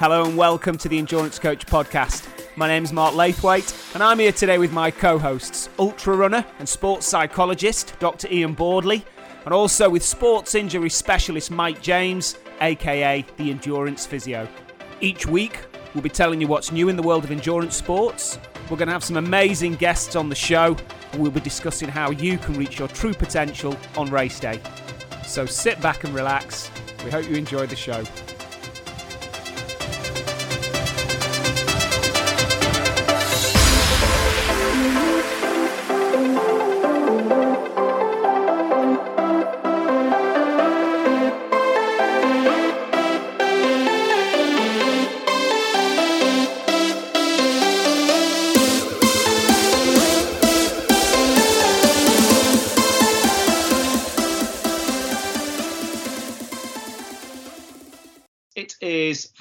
Hello and welcome to the Endurance Coach podcast. My name is Mark Laithwaite, and I'm here today with my co hosts, ultra runner and sports psychologist Dr. Ian Boardley, and also with sports injury specialist Mike James, aka the Endurance Physio. Each week, we'll be telling you what's new in the world of endurance sports. We're going to have some amazing guests on the show, and we'll be discussing how you can reach your true potential on race day. So sit back and relax. We hope you enjoy the show.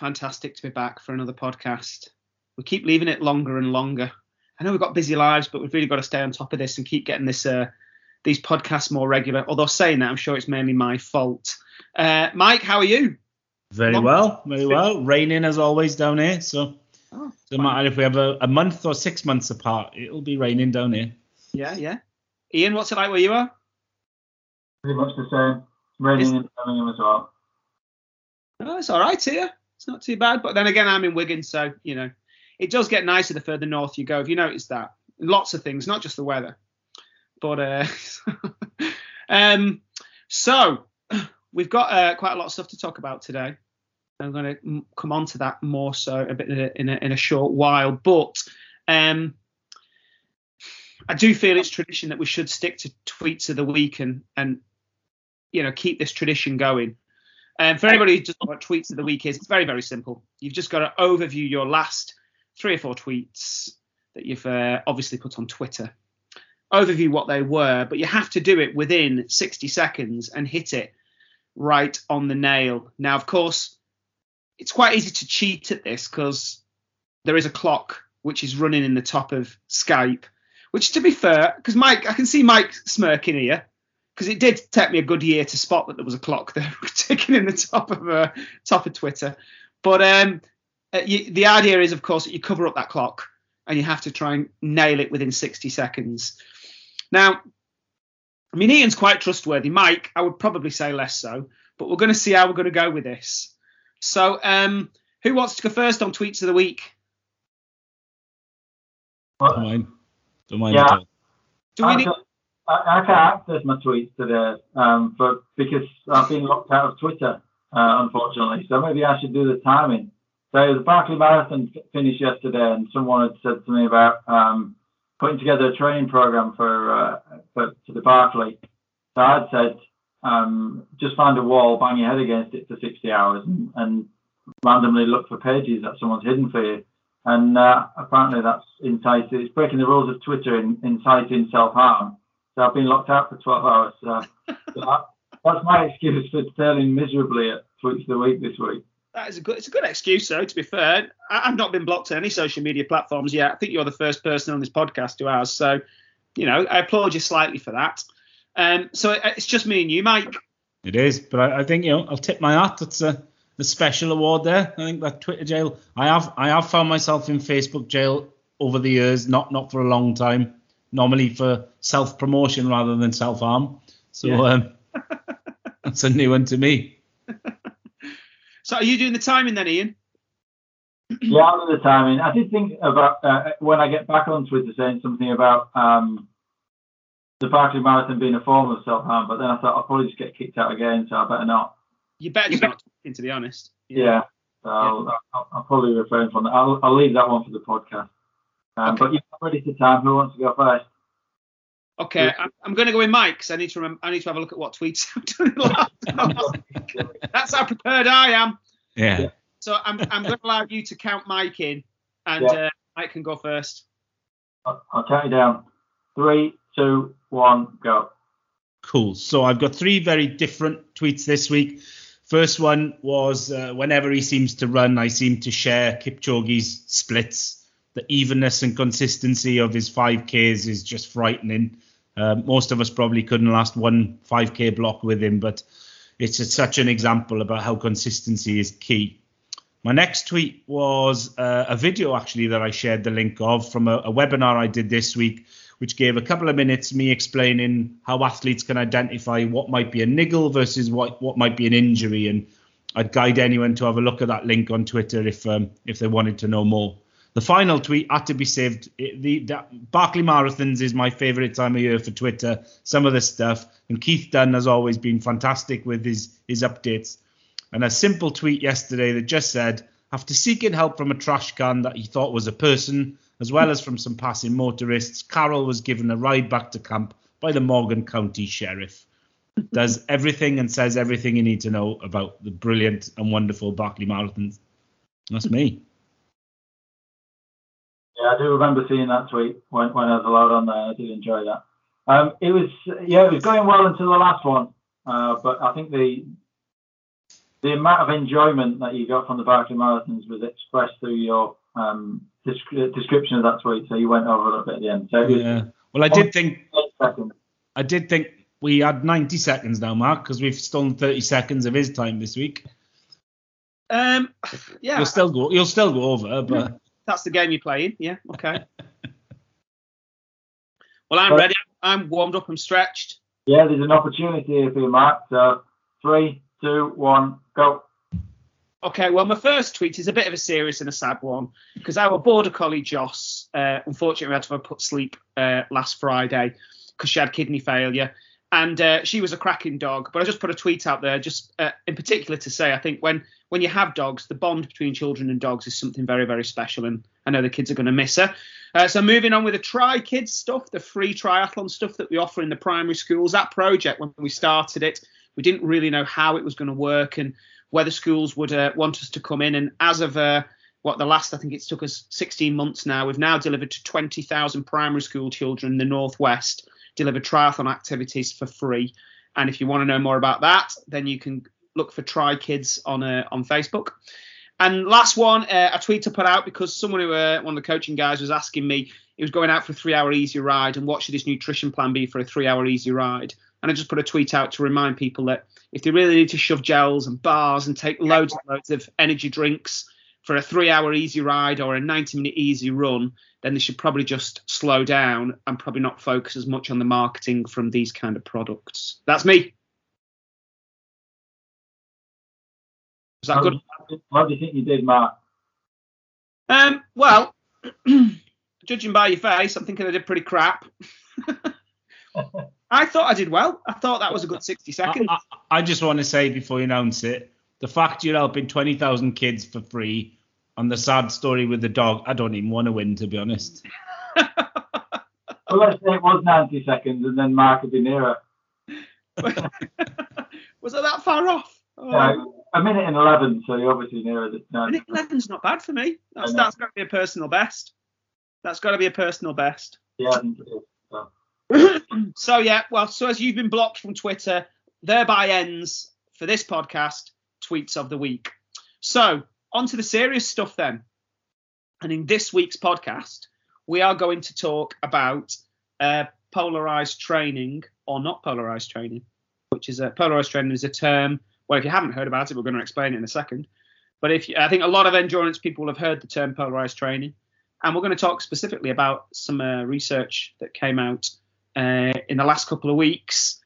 Fantastic to be back for another podcast. We keep leaving it longer and longer. I know we've got busy lives, but we've really got to stay on top of this and keep getting this uh, these podcasts more regular. Although saying that, I'm sure it's mainly my fault. Uh, Mike, how are you? Very Long- well, very well. Raining as always down here, so Oh, doesn't matter if we have a, a month or six months apart, it'll be raining down here. yeah, yeah. Ian, what's it like where you are? Pretty much the same. Raining in Birmingham as well. Oh, it's all right here. It's not too bad. But then again, I'm in Wigan, so you know, it does get nicer the further north you go. Have you noticed that? Lots of things, not just the weather. But uh, um, so we've got uh, quite a lot of stuff to talk about today. I'm going to come on to that more so a bit in a, in a, in a short while. But um, I do feel it's tradition that we should stick to tweets of the week and and you know keep this tradition going. Um, for anybody who know what tweets of the week is, it's very, very simple. You've just got to overview your last three or four tweets that you've uh, obviously put on Twitter. Overview what they were, but you have to do it within 60 seconds and hit it right on the nail. Now, of course, it's quite easy to cheat at this because there is a clock which is running in the top of Skype, which, to be fair, because Mike, I can see Mike smirking here because it did take me a good year to spot that there was a clock there ticking in the top of uh, top of Twitter. But um, uh, you, the idea is, of course, that you cover up that clock and you have to try and nail it within 60 seconds. Now, I mean, Ian's quite trustworthy. Mike, I would probably say less so, but we're going to see how we're going to go with this. So, um, who wants to go first on tweets of the week? Don't mind. Don't mind Yeah. at all. Do we need? I, I can't access my tweets today, um, but because I've been locked out of Twitter, uh, unfortunately. So maybe I should do the timing. So the Barkley Marathon finished yesterday, and someone had said to me about um, putting together a training program for uh, for, for the Barkley. So I'd said um, just find a wall, bang your head against it for 60 hours, and, and randomly look for pages that someone's hidden for you. And uh, apparently that's inciting, it's breaking the rules of Twitter in inciting self-harm. So I've been locked out for 12 hours. So, so that, that's my excuse for failing miserably at Tweets of the Week this week. That is a good. It's a good excuse, though. To be fair, I, I've not been blocked on any social media platforms yet. I think you're the first person on this podcast who has. So, you know, I applaud you slightly for that. Um, so it- it's just me and you, Mike. It is, but I, I think you know I'll tip my hat. It's a, a special award there. I think that Twitter jail. I have I have found myself in Facebook jail over the years, not not for a long time. Normally for self promotion rather than self harm. So Yeah. um, that's a new one to me. So are you doing the timing then, Ian? Yeah, I'm at the timing. I did think about uh, when I get back on Twitter saying something about um, the Barkley Marathon being a form of self-harm, but then I thought I'll probably just get kicked out again, so I better not. You better just not talking, to be honest. Yeah. So I'll, I'll, I'll probably refrain from that. I'll, I'll leave that one for the podcast. Um, Okay. But yeah, I'm ready to time. Who wants to go first? Okay, I'm, I'm going to go with Mike because I need to remember, I need to have a look at what tweets I've done last. That's how prepared I am. Yeah. Yeah. So I'm I'm going to allow you to count Mike in, and Yeah. uh, Mike can go first. I'll, I'll count you down. Three, two, one, go. Cool. So I've got three very different tweets this week. First one was uh, whenever he seems to run, I seem to share Kipchoge's splits. The evenness and consistency of his 5Ks is just frightening. Uh, most of us probably couldn't last one 5K block with him, but it's a, such an example about how consistency is key. My next tweet was uh, a video actually that I shared the link of from a, a, webinar I did this week, which gave a couple of minutes me explaining how athletes can identify what might be a niggle versus what, what might be an injury. And I'd guide anyone to have a look at that link on Twitter if um, if they wanted to know more. The final tweet had to be saved. It, the, the Barkley Marathons is my favourite time of year for Twitter. Some of the stuff, and Keith Dunn has always been fantastic with his his updates and a simple tweet yesterday that just said, after seeking help from a trash can that he thought was a person, as well as from some passing motorists, Carroll was given a ride back to camp by the Morgan County Sheriff. Does everything and says everything you need to know about the brilliant and wonderful Barkley Marathons. That's me. Yeah, I do remember seeing that tweet when, when I was allowed on there. I did enjoy that. Um, it was yeah, it was going well until the last one, uh, but I think the the amount of enjoyment that you got from the Barkley Marathons was expressed through your um, description of that tweet. So you went over a little bit at the end. So yeah. Well, I did think. I did think we had 90 seconds now, Mark, because we've stolen 30 seconds of his time this week. Um, yeah. You'll still go. You'll still go over, but that's the game you're playing. Yeah. Okay. well, I'm ready. I'm warmed up. I'm stretched. Yeah, there's an opportunity here for you, Mark. So three, two, one, go. Okay, well, my first tweet is a bit of a serious and a sad one because our border collie Joss, uh, unfortunately, had to have put sleep uh, last Friday because she had kidney failure, and uh, she was a cracking dog. But I just put a tweet out there, just uh, in particular to say, I think when when you have dogs, the bond between children and dogs is something very very special, and I know the kids are going to miss her. Uh, so moving on with the Tri Kids stuff, the free triathlon stuff that we offer in the primary schools. That project when we started it we didn't really know how it was going to work and whether schools would uh, want us to come in. And as of uh, what the last, I think it's took us 16 months now, we've now delivered to 20,000 primary school children in the Northwest, delivered triathlon activities for free. And if you want to know more about that, then you can look for Tri Kids on uh, on Facebook. And last one, uh, a tweet to put out because someone who, uh, one of the coaching guys, was asking me, he was going out for a three-hour easy ride, and what should his nutrition plan be for a three-hour easy ride? And I just put a tweet out to remind people that if they really need to shove gels and bars and take loads and loads of energy drinks for a three hour easy ride or a 90 minute easy run, then they should probably just slow down and probably not focus as much on the marketing from these kind of products. That's me. Is that how good? how do you think you did, Mark? Um, well, judging by your face, I'm thinking I did pretty crap. I thought I did well. I thought that was a good 60 seconds. I, I, I just want to say before you announce it, the fact you're helping 20,000 kids for free on the sad story with the dog, I don't even want to win, to be honest. well, let's say it was 90 seconds and then Mark would be nearer. was it that far off? Oh. Yeah, a minute and 11, so you're obviously nearer. The, no. Minute 11's not bad for me. That's, that's got to be a personal best. That's got to be a personal best. Yeah, I think it is. So. so yeah, well, so as you've been blocked from Twitter, thereby ends for this podcast tweets of the week. So on to the serious stuff then. And in this week's podcast, we are going to talk about uh, polarized training or not polarized training, which is a polarized training is a term. Well, if you haven't heard about it, we're going to explain it in a second. But if you, I think a lot of endurance people have heard the term polarized training, and we're going to talk specifically about some uh, research that came out uh, in the last couple of weeks,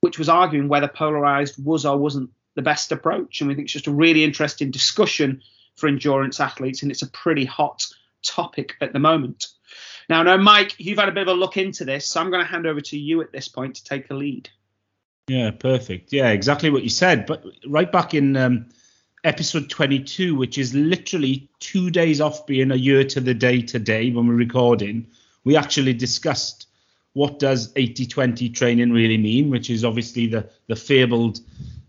which was arguing whether polarized was or wasn't the best approach. And we think it's just a really interesting discussion for endurance athletes, and it's a pretty hot topic at the moment. Now, now, Mike, you've had a bit of a look into this, so I'm going to hand over to you at this point to take the lead. Yeah, perfect. Yeah, exactly what you said. But right back in um, episode 22, which is literally two days off being a year to the day today when we're recording, we actually discussed what does 80-20 training really mean, which is obviously the the fabled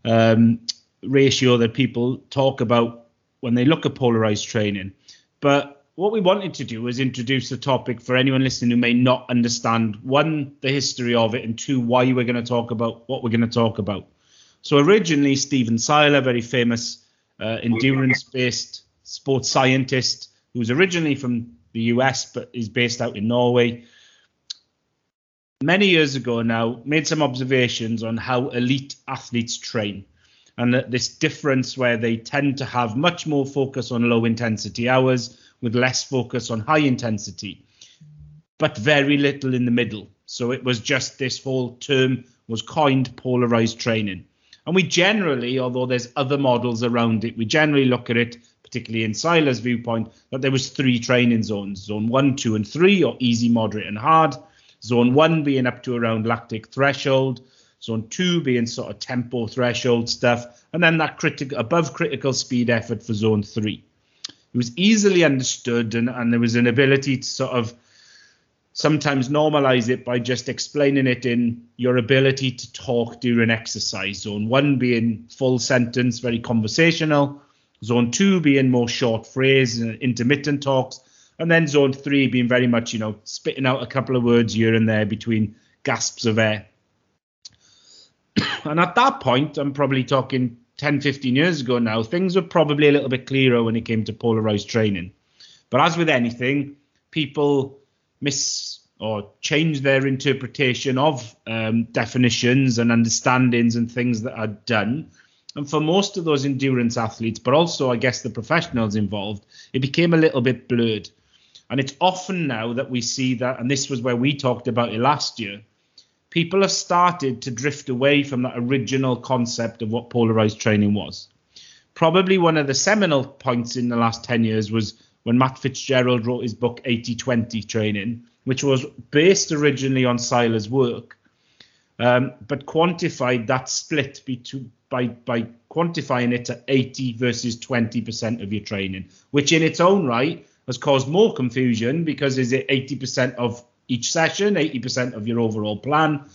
um, ratio that people talk about when they look at polarized training. But what we wanted to do was introduce the topic for anyone listening who may not understand one, the history of it, and two, why we're going to talk about what we're going to talk about. So originally, Stephen Seiler, very famous uh, endurance-based sports scientist, who was originally from the US but is based out in Norway, many years ago now made some observations on how elite athletes train. and that this difference where they tend to have much more focus on low intensity hours with less focus on high intensity, but very little in the middle. So it was just this whole term was coined polarized training. And we generally, although there's other models around it, we generally look at it, particularly in Seiler's viewpoint, that there was three training zones, zone one, two, and three, or easy, moderate, and hard. Zone one being up to around lactic threshold, zone two being sort of tempo threshold stuff, and then that critical above critical speed effort for zone three. It was easily understood, and, and there was an ability to sort of sometimes normalize it by just explaining it in your ability to talk during exercise. Zone one being full sentence, very conversational. Zone two being more short phrase, and intermittent talks and then zone three being very much, you know, spitting out a couple of words here and there between gasps of air. and at that point, I'm probably talking 10, 15 years ago now, things were probably a little bit clearer when it came to polarized training. But as with anything, people miss or change their interpretation of um, definitions and understandings and things that are done. And for most of those endurance athletes, but also I guess the professionals involved, it became a little bit blurred. And it's often now that we see that, and this was where we talked about it last year, people have started to drift away from that original concept of what polarized training was. Probably one of the seminal points in the last 10 years was when Matt Fitzgerald wrote his book 80 20 Training, which was based originally on Seiler's work, um, but quantified that split between, by, by quantifying it to 80 versus 20% of your training, which in its own right has caused more confusion because is it 80% of each session, 80% of your overall plan?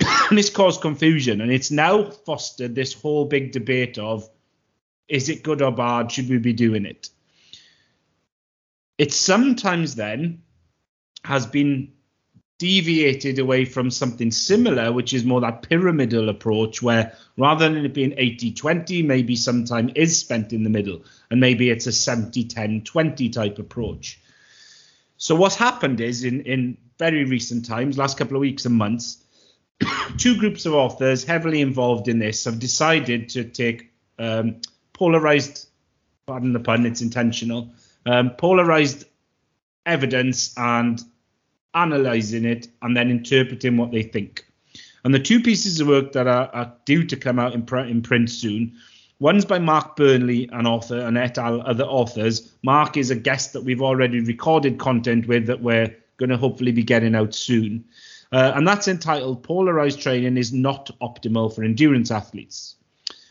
and it's caused confusion and it's now fostered this whole big debate of is it good or bad? Should we be doing it? It sometimes then has been deviated away from something similar, which is more that pyramidal approach, where rather than it being 80 20, maybe some time is spent in the middle, and maybe it's a 70 10 20 type approach. So, what's happened is in, in very recent times, last couple of weeks and months, two groups of authors heavily involved in this have decided to take um, polarized, pardon the pun, it's intentional, um, polarized evidence and analyzing it, and then interpreting what they think. And the two pieces of work that are, are due to come out in, pr- in print soon One's by Mark Burnley, an author, and et al. other authors. Mark is a guest that we've already recorded content with that we're going to hopefully be getting out soon. Uh, and that's entitled Polarized Training is Not Optimal for Endurance Athletes.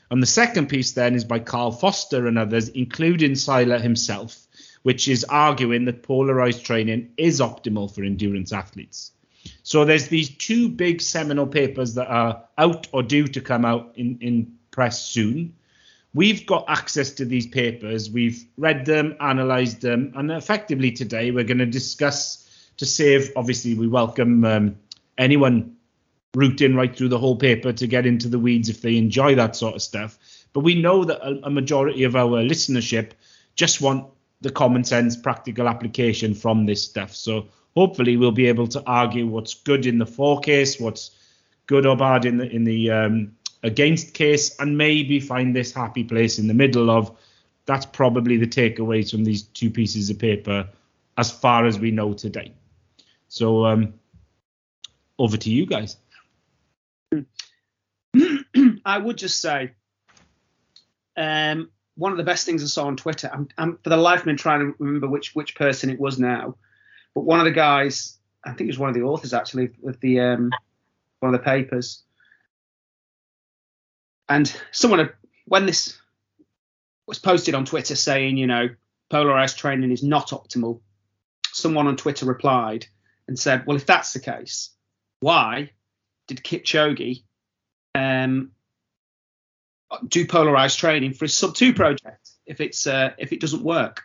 And the second piece then is by Carl Foster and others, including Seiler himself which is arguing that polarized training is optimal for endurance athletes. So there's these two big seminal papers that are out or due to come out in, in press soon. We've got access to these papers. We've read them, analysed them, and effectively today we're going to discuss to save. Obviously, we welcome um, anyone rooting right through the whole paper to get into the weeds if they enjoy that sort of stuff. But we know that a, a majority of our listenership just want the common sense practical application from this stuff. So hopefully we'll be able to argue what's good in the for case, what's good or bad in the in the um, against case, and maybe find this happy place in the middle of. That's probably the takeaways from these two pieces of paper, as far as we know today. So um, over to you guys. I would just say um, one of the best things I saw on Twitter. I'm, I'm for the life of me trying to remember which which person it was now, but one of the guys, I think it was one of the authors actually of the um, one of the papers, and someone when this was posted on Twitter saying, you know, polarized training is not optimal. Someone on Twitter replied and said, well, if that's the case, why did Kipchoge um, do polarized training for his sub two project if it's uh, if it doesn't work.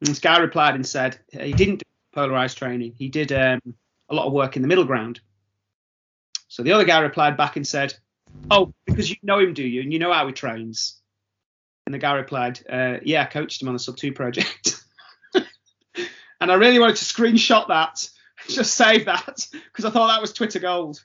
And this guy replied and said he didn't do polarized training. He did um, a lot of work in the middle ground. So the other guy replied back and said, "Oh, because you know him, do you? And you know how he trains." And the guy replied, uh, "Yeah, I coached him on the sub two project." and I really wanted to screenshot that, just save that, because I thought that was Twitter gold.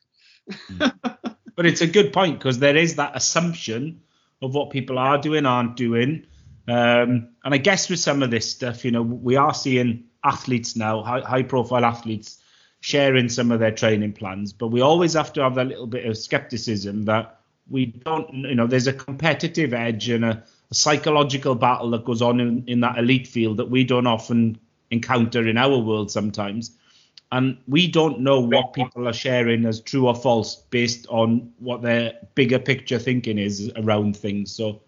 but it's a good point because there is that assumption of what people are doing, aren't doing. Um, and I guess with some of this stuff, you know, we are seeing athletes now, high, high profile athletes, sharing some of their training plans, but we always have to have that little bit of skepticism that we don't, you know, there's a competitive edge and a, a psychological battle that goes on in, in that elite field that we don't often encounter in our world sometimes. And we don't know what people are sharing as true or false based on what their bigger picture thinking is around things. So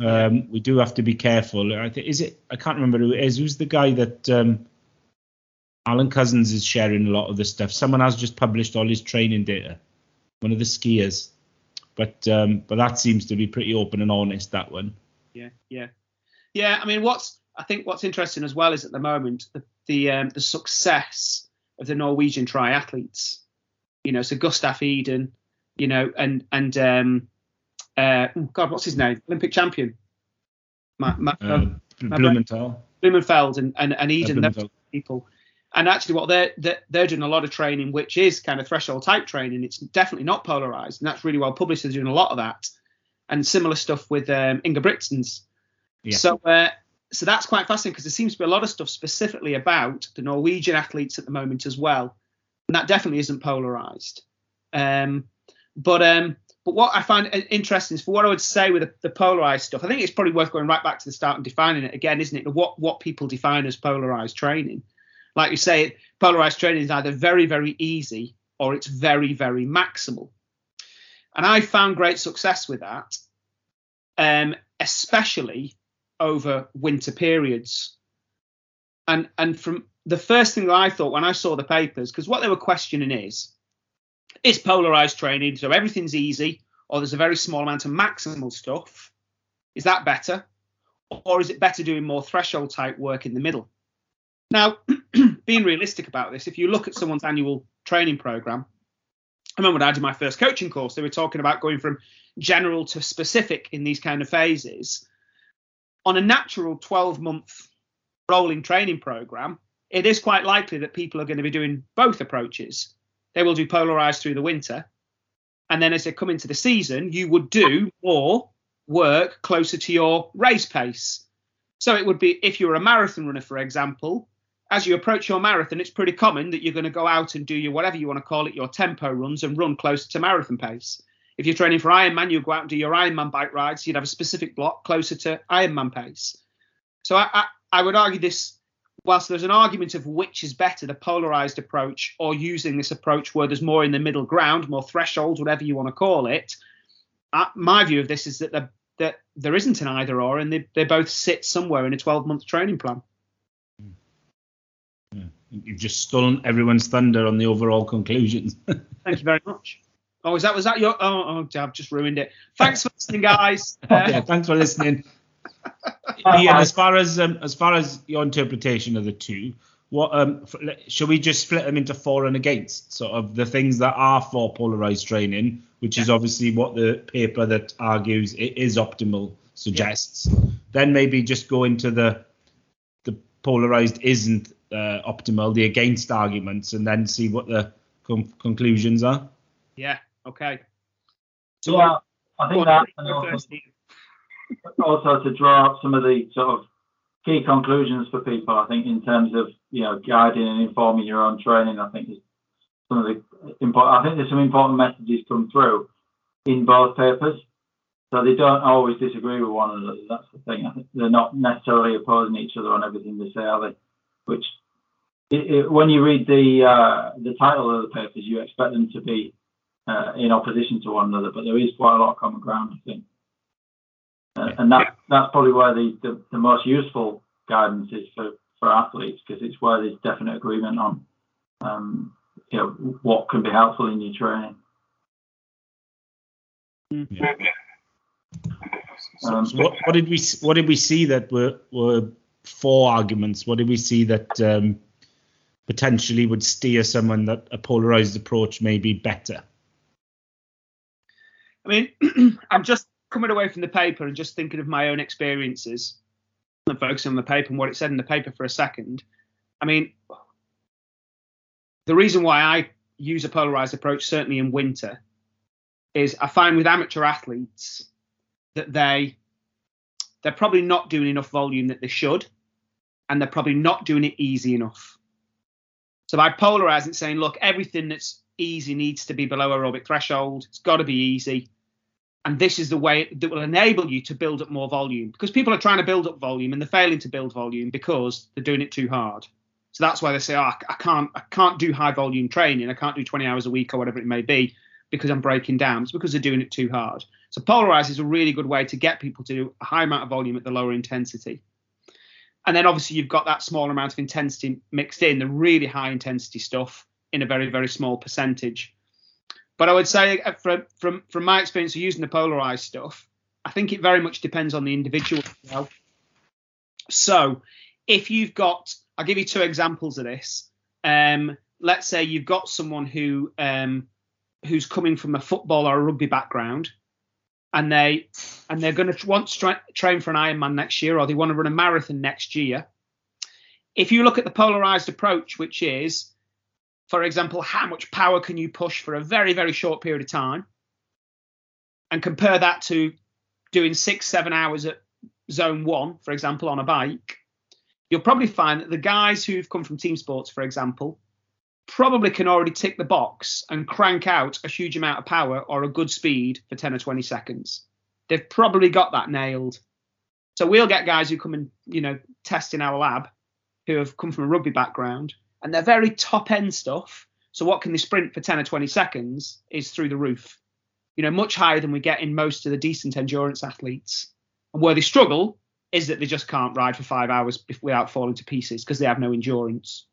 um, we do have to be careful. I think is it I can't remember who it is. Who's the guy that um, Alan Couzens is sharing a lot of this stuff. Someone has just published all his training data. One of the skiers. But um, but that seems to be pretty open and honest. That one. Yeah, yeah, yeah. I mean, what's I think what's interesting as well is at the moment the the, um, the success of the Norwegian triathletes. You know, so Gustav Iden, you know, and and um, uh, oh God, what's his name? Olympic champion. My, my, um, Blummenfelt. Blummenfelt and and, and Iden, uh, people. And actually, what they're, they're, they're doing a lot of training, which is kind of threshold type training. It's definitely not polarized, and that's really well published. They're doing a lot of that, and similar stuff with um, Ingebrigtsens. Yeah. So, uh, so that's quite fascinating because there seems to be a lot of stuff specifically about the Norwegian athletes at the moment as well, and that definitely isn't polarized. Um, but um, but what I find interesting is for what I would say with the, the, polarized stuff, I think it's probably worth going right back to the start and defining it again, isn't it? What what people define as polarized training like you say, polarized training is either very, very easy or it's very, very maximal. And I found great success with that, um, especially over winter periods. And and from the first thing that I thought when I saw the papers, because what they were questioning is, is polarized training, so everything's easy, or there's a very small amount of maximal stuff. Is that better? Or is it better doing more threshold type work in the middle? Now, being realistic about this, if you look at someone's annual training program, I remember when I did my first coaching course, they were talking about going from general to specific in these kind of phases. On a natural 12 month rolling training program, it is quite likely that people are going to be doing both approaches. They will do polarized through the winter. And then as they come into the season, you would do more work closer to your race pace. So it would be if you're a marathon runner, for example, as you approach your marathon, it's pretty common that you're going to go out and do your whatever you want to call it, your tempo runs and run closer to marathon pace. If you're training for Ironman, you go out and do your Ironman bike rides. You'd have a specific block closer to Ironman pace. So I, I, I would argue this, whilst there's an argument of which is better, the polarized approach or using this approach where there's more in the middle ground, more thresholds, whatever you want to call it. Uh, my view of this is that, the, that there isn't an either or, and they, they both sit somewhere in a 12 month training plan. You've just stolen everyone's thunder on the overall conclusions. Thank you very much. Oh, is that was that your? Oh, oh I've just ruined it. Thanks for listening, guys. okay, thanks for listening. Ian, as far as um, as far as your interpretation of the two, what um, should we just split them into for and against? Sort of the things that are for polarized training, which yeah. is obviously what the paper that argues it is optimal suggests. Yeah. Then maybe just go into the the polarized isn't uh, optimal, the against arguments, and then see what the com- conclusions are. Yeah. Okay. So yeah, I think that also, also to draw up some of the sort of key conclusions for people. I think in terms of you know guiding and informing your own training. I think is some of the important. I think there's some important messages come through in both papers. So they don't always disagree with one another. That's the thing. I think they're not necessarily opposing each other on everything they say, are they? Which it, it, when you read the uh, the title of the papers, you expect them to be uh, in opposition to one another, but there is quite a lot of common ground, I think. Uh, and that that's probably where the, the, the, most useful guidance is for, for athletes because it's where there's definite agreement on um, you know what can be helpful in your training. Yeah. Um, so what, what, did we what did we see that were were four arguments? What did we see that um, potentially would steer someone that a polarized approach may be better? I mean, I'm just coming away from the paper and just thinking of my own experiences and focusing on the paper and what it said in the paper for a second. I mean, the reason why I use a polarized approach, certainly in winter, is I find with amateur athletes that they they're probably not doing enough volume that they should, and they're probably not doing it easy enough. So by polarizing saying, look, everything that's easy needs to be below aerobic threshold. It's got to be easy. And this is the way that will enable you to build up more volume because people are trying to build up volume and they're failing to build volume because they're doing it too hard. So that's why they say, oh, I can't, I can't do high volume training. I can't do 20 hours a week or whatever it may be because I'm breaking down. It's because they're doing it too hard. So polarize is a really good way to get people to do a high amount of volume at the lower intensity. And then obviously you've got that small amount of intensity mixed in, the really high intensity stuff in a very, very small percentage. But I would say uh, from from from my experience of using the polarized stuff, I think it very much depends on the individual well. So if you've got, I'll give you two examples of this. Um, let's say you've got someone who um, who's coming from a football or a rugby background, and they and they're going to want to tra- train for an Ironman next year, or they want to run a marathon next year. If you look at the polarized approach, which is, for example, how much power can you push for a very very short period of time, and compare that to doing six seven hours at zone one, for example, on a bike, you'll probably find that the guys who've come from team sports, for example, probably can already tick the box and crank out a huge amount of power or a good speed for 10 or 20 seconds. They've probably got that nailed. So we'll get guys who come and, you know, test in our lab who have come from a rugby background and they're very top end stuff. So what can they sprint for 10 or 20 seconds is through the roof. You know, much higher than we get in most of the decent endurance athletes. And where they struggle is that they just can't ride for five hours without falling to pieces because they have no endurance.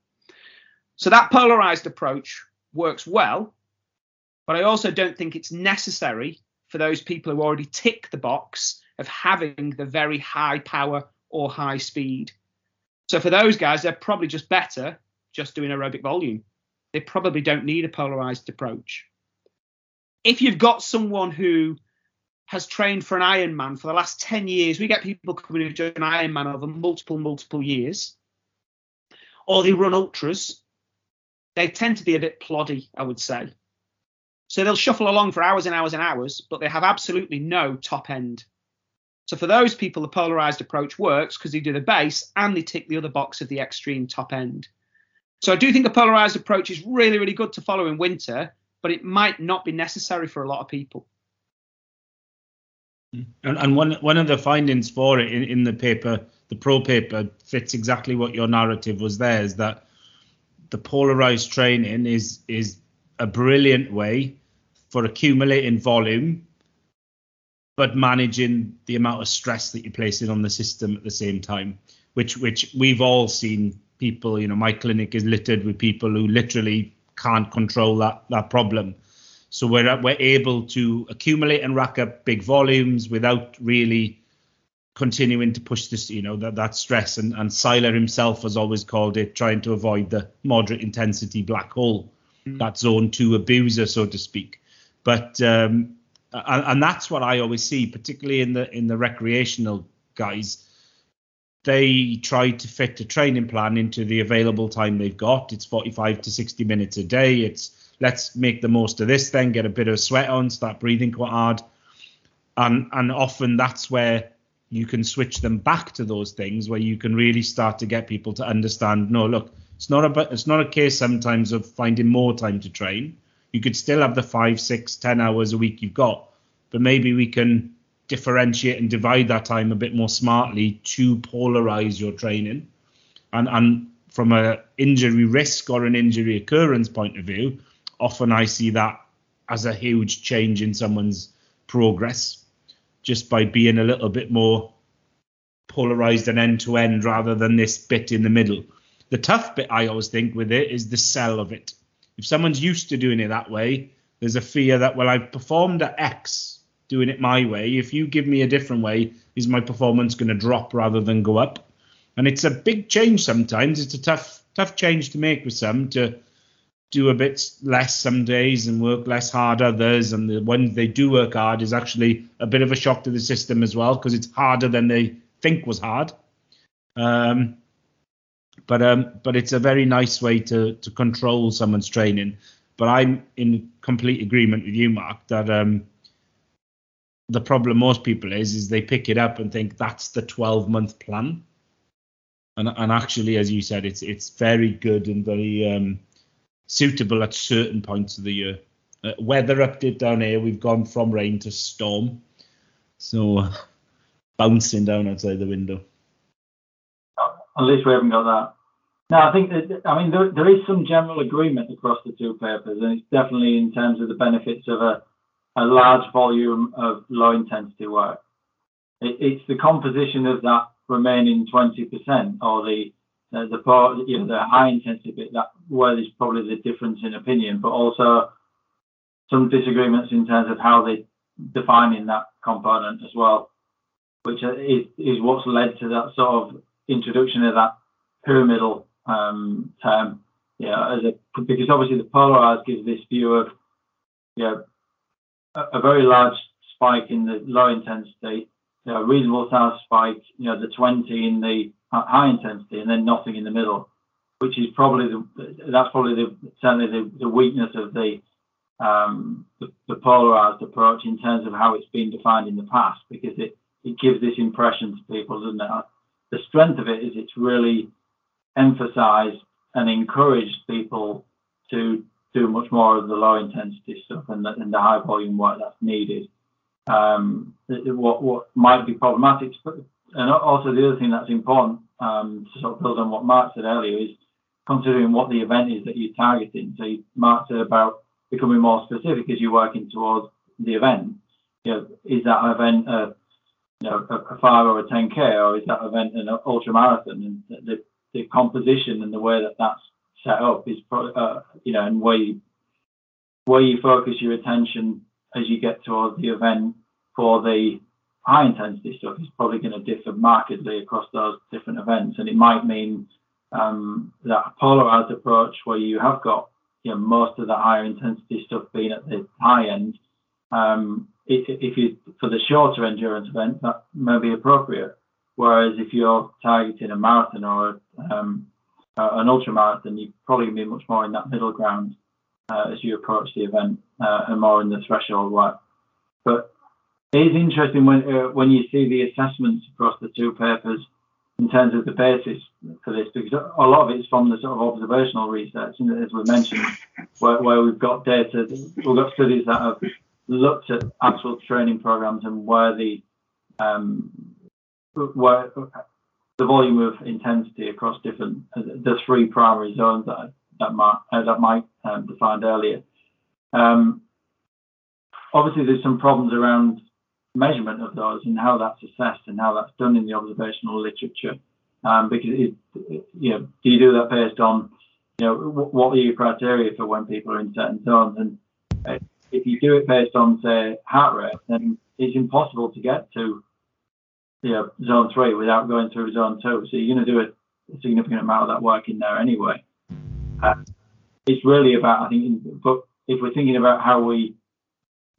So that polarized approach works well, but I also don't think it's necessary for those people who already tick the box of having the very high power or high speed. So for those guys, they're probably just better just doing aerobic volume. They probably don't need a polarized approach. If you've got someone who has trained for an Ironman for the last 10 years, we get people coming who've done an Ironman over multiple, multiple years, or they run ultras they tend to be a bit ploddy, I would say. So they'll shuffle along for hours and hours and hours, but they have absolutely no top end. So for those people, the polarized approach works because they do the base and they tick the other box of the extreme top end. So I do think a polarized approach is really, really good to follow in winter, but it might not be necessary for a lot of people. Mm. And, and one one of the findings for it in, in the paper, the pro paper, fits exactly what your narrative was there, is that the polarized training is is a brilliant way for accumulating volume but managing the amount of stress that you're placing on the system at the same time which which we've all seen people you know my clinic is littered with people who literally can't control that that problem so we're we're able to accumulate and rack up big volumes without really continuing to push this, you know, that, that stress. And, and Seiler himself has always called it trying to avoid the moderate intensity black hole, mm. that zone two abuser, so to speak. But um, and, and that's what I always see, particularly in the in the recreational guys. They try to fit a training plan into the available time they've got. It's 45 to 60 minutes a day. It's let's make the most of this, then get a bit of sweat on, start breathing quite hard, and and often that's where you can switch them back to those things where you can really start to get people to understand no look it's not about it's not a case sometimes of finding more time to train you could still have the five six ten hours a week you've got but maybe we can differentiate and divide that time a bit more smartly to polarize your training and and from a injury risk or an injury occurrence point of view often i see that as a huge change in someone's progress just by being a little bit more polarized and end to end rather than this bit in the middle. The tough bit I always think with it is the sell of it. If someone's used to doing it that way, there's a fear that well I've performed at X doing it my way. If you give me a different way, is my performance going to drop rather than go up? And it's a big change sometimes. It's a tough tough change to make with some to do a bit less some days and work less hard others. And the ones they do work hard is actually a bit of a shock to the system as well because it's harder than they think was hard. Um, but um, but it's a very nice way to to control someone's training. But I'm in complete agreement with you, Mark, that um, the problem most people is is they pick it up and think that's the 12 month plan. And, and actually, as you said, it's it's very good and very um, suitable at certain points of the year. Uh, weather update down here, we've gone from rain to storm. So bouncing down outside the window. At least we haven't got that. No, I think that, I mean there, there is some general agreement across the two papers, and it's definitely in terms of the benefits of a, a large volume of low intensity work. It, it's the composition of that remaining 20% or the uh, the part, you know, the high intensity bit where there's probably the difference in opinion, but also some disagreements in terms of how they defining that component as well, which is, is what's led to that sort of introduction of that pyramidal um, term. Because obviously the polarized gives this view of a, very large spike in the low intensity, you know, a reasonable size spike, you know, the 20 in the high intensity, and then nothing in the middle, which is probably the that's probably the certainly the, the weakness of the um, the, the, polarized approach in terms of how it's been defined in the past, because it, it gives this impression to people, doesn't it? The strength of it is it's really emphasized and encouraged people to do much more of the low intensity stuff and the, and the high volume work that's needed. Um, what what might be problematic, and also the other thing that's important um, to sort of build on what Mark said earlier is considering what the event is that you're targeting. So Mark said about becoming more specific as you're working towards the event. You know, is that event a you know a, a five or a 10k, or is that event an ultra marathon? And the, the composition and the way that that's set up is probably uh, you know, and where you where you focus your attention as you get towards the event for the high intensity stuff is probably going to differ markedly across those different events, and it might mean um, that a polarized approach where you have got you know, most of the higher intensity stuff being at the high end. Um, if, if you for the shorter endurance event, that may be appropriate. Whereas if you're targeting a marathon or um, uh, an ultra marathon, you'd probably be much more in that middle ground uh, as you approach the event uh, and more in the threshold work. But it is interesting when uh, when you see the assessments across the two papers in terms of the basis for this, because a lot of it is from the sort of observational research, and as we mentioned, where, where we've got data, we've got studies that have looked at actual training programs and where the um, where the volume of intensity across different the three primary zones that that Mark, uh, that Mike um, defined earlier. Um, obviously, there's some problems around measurement of those and how that's assessed and how that's done in the observational literature. Um, because it, you know, do you do that based on, you know, what are your criteria for when people are in certain zones? And uh, if you do it based on, say, heart rate, then it's impossible to get to, you know, zone three without going through zone two. So you're going to do a significant amount of that work in there anyway. Uh, it's really about, I think, but if we're thinking about how we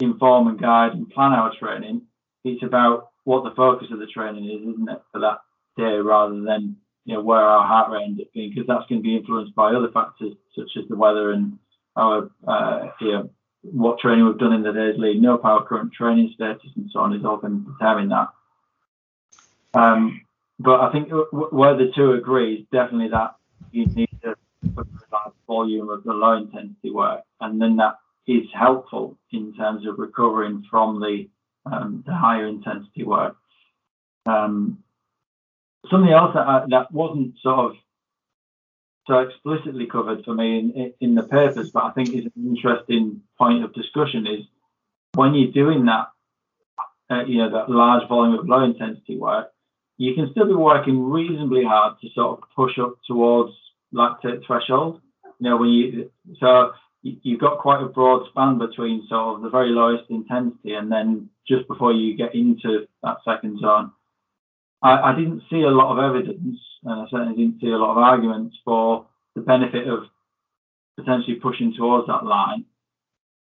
inform and guide and plan our training. It's about what the focus of the training is, isn't it, for that day rather than you know where our heart rate ends up being, because that's going to be influenced by other factors such as the weather and our uh, you know, what training we've done in the days leading up, our current training status and so on is all going to determine that. Um, but I think where the two agree is definitely that you need to put a volume of the low intensity work, and then that is helpful in terms of recovering from the, um, the higher intensity work. Um, something else that, I, that wasn't sort of so explicitly covered for me in, in the papers, but I think is an interesting point of discussion is when you're doing that, uh, you know, that large volume of low intensity work, you can still be working reasonably hard to sort of push up towards lactate threshold. You know, when you so you've got quite a broad span between sort of the very lowest intensity and then just before you get into that second zone. I, I, didn't see a lot of evidence, and I certainly didn't see a lot of arguments for the benefit of potentially pushing towards that line.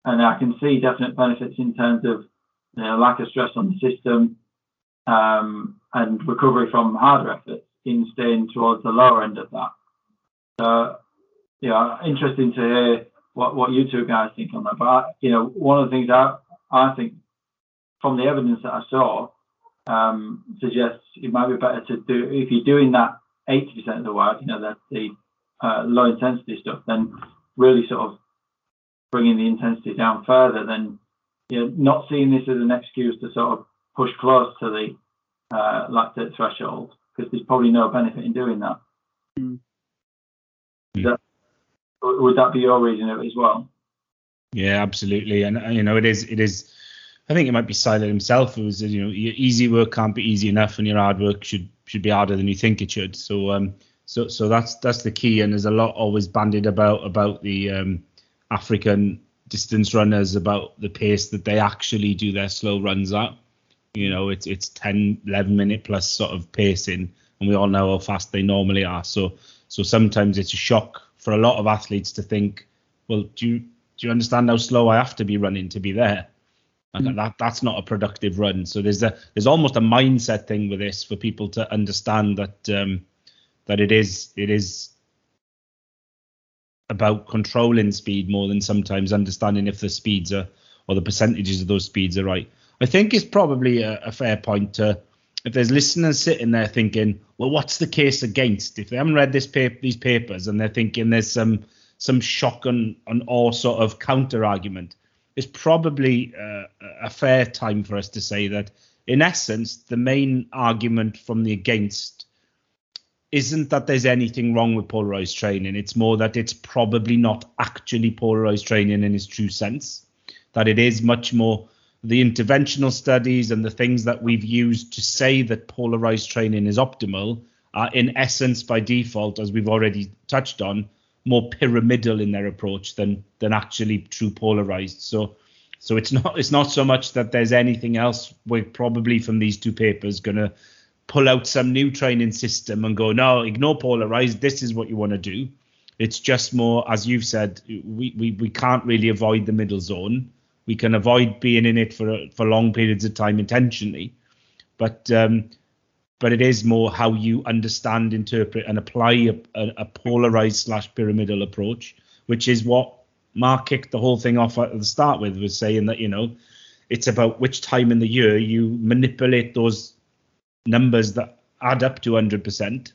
And I can see definite benefits in terms of you know, lack of stress on the system um, and recovery from harder efforts in staying towards the lower end of that. So, yeah, interesting to hear what what you two guys think on that. But you know, one of the things I I think from the evidence that I saw um, suggests it might be better to do if you're doing that 80% of the work, you know, that the uh, low intensity stuff, then really sort of bringing the intensity down further, then you know, not seeing this as an excuse to sort of push close to the uh, lactate threshold because there's probably no benefit in doing that. Mm. that. Would that be your reason as well? Yeah, absolutely. And uh, you know, it is it is. I think it might be Seiler himself who was you know your easy work can't be easy enough, and your hard work should should be harder than you think it should. So um, so so that's that's the key. And there's a lot always bandied about about the um, African distance runners about the pace that they actually do their slow runs at. You know, it's it's 10, 11 minute plus sort of pacing, and we all know how fast they normally are. So so sometimes it's a shock for a lot of athletes to think, well, do you do you understand how slow I have to be running to be there? mm. that that's not a productive run. So there's a there's almost a mindset thing with this for people to understand that um, that it is it is about controlling speed more than sometimes understanding if the speeds are or the percentages of those speeds are right. I think it's probably a, a fair point to if there's listeners sitting there thinking, well, what's the case against? If they haven't read this paper, these papers, and they're thinking there's some some shock and, and all sort of counter argument, it's probably uh, a fair time for us to say that, in essence, the main argument from the against isn't that there's anything wrong with polarized training. It's more that it's probably not actually polarized training in its true sense. That it is much more the interventional studies and the things that we've used to say that polarized training is optimal are in essence by default, as we've already touched on, more pyramidal in their approach than than actually true polarized. So so it's not it's not so much that there's anything else we're probably from these two papers gonna pull out some new training system and go, no, ignore polarized, this is what you want to do. It's just more, as you've said, we, we, we can't really avoid the middle zone we can avoid being in it for for long periods of time intentionally, but um, but it is more how you understand, interpret, and apply a, a, a polarized slash pyramidal approach, which is what Mark kicked the whole thing off at the start with, was saying that you know it's about which time in the year you manipulate those numbers that add up to 100%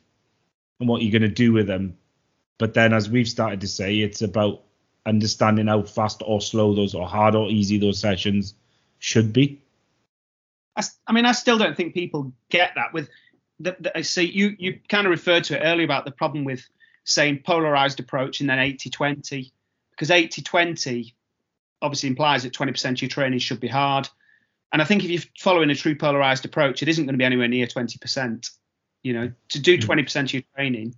and what you're going to do with them. But then, as we've started to say, it's about understanding how fast or slow those or hard or easy those sessions should be. I, I mean, I still don't think people get that. With the, the, I see you you kind of referred to it earlier about the problem with saying polarized approach and then 80-20 because 80-20 obviously implies that 20% of your training should be hard. And I think if you're following a true polarized approach, it isn't going to be anywhere near 20%. You know, to do 20% hmm. of your training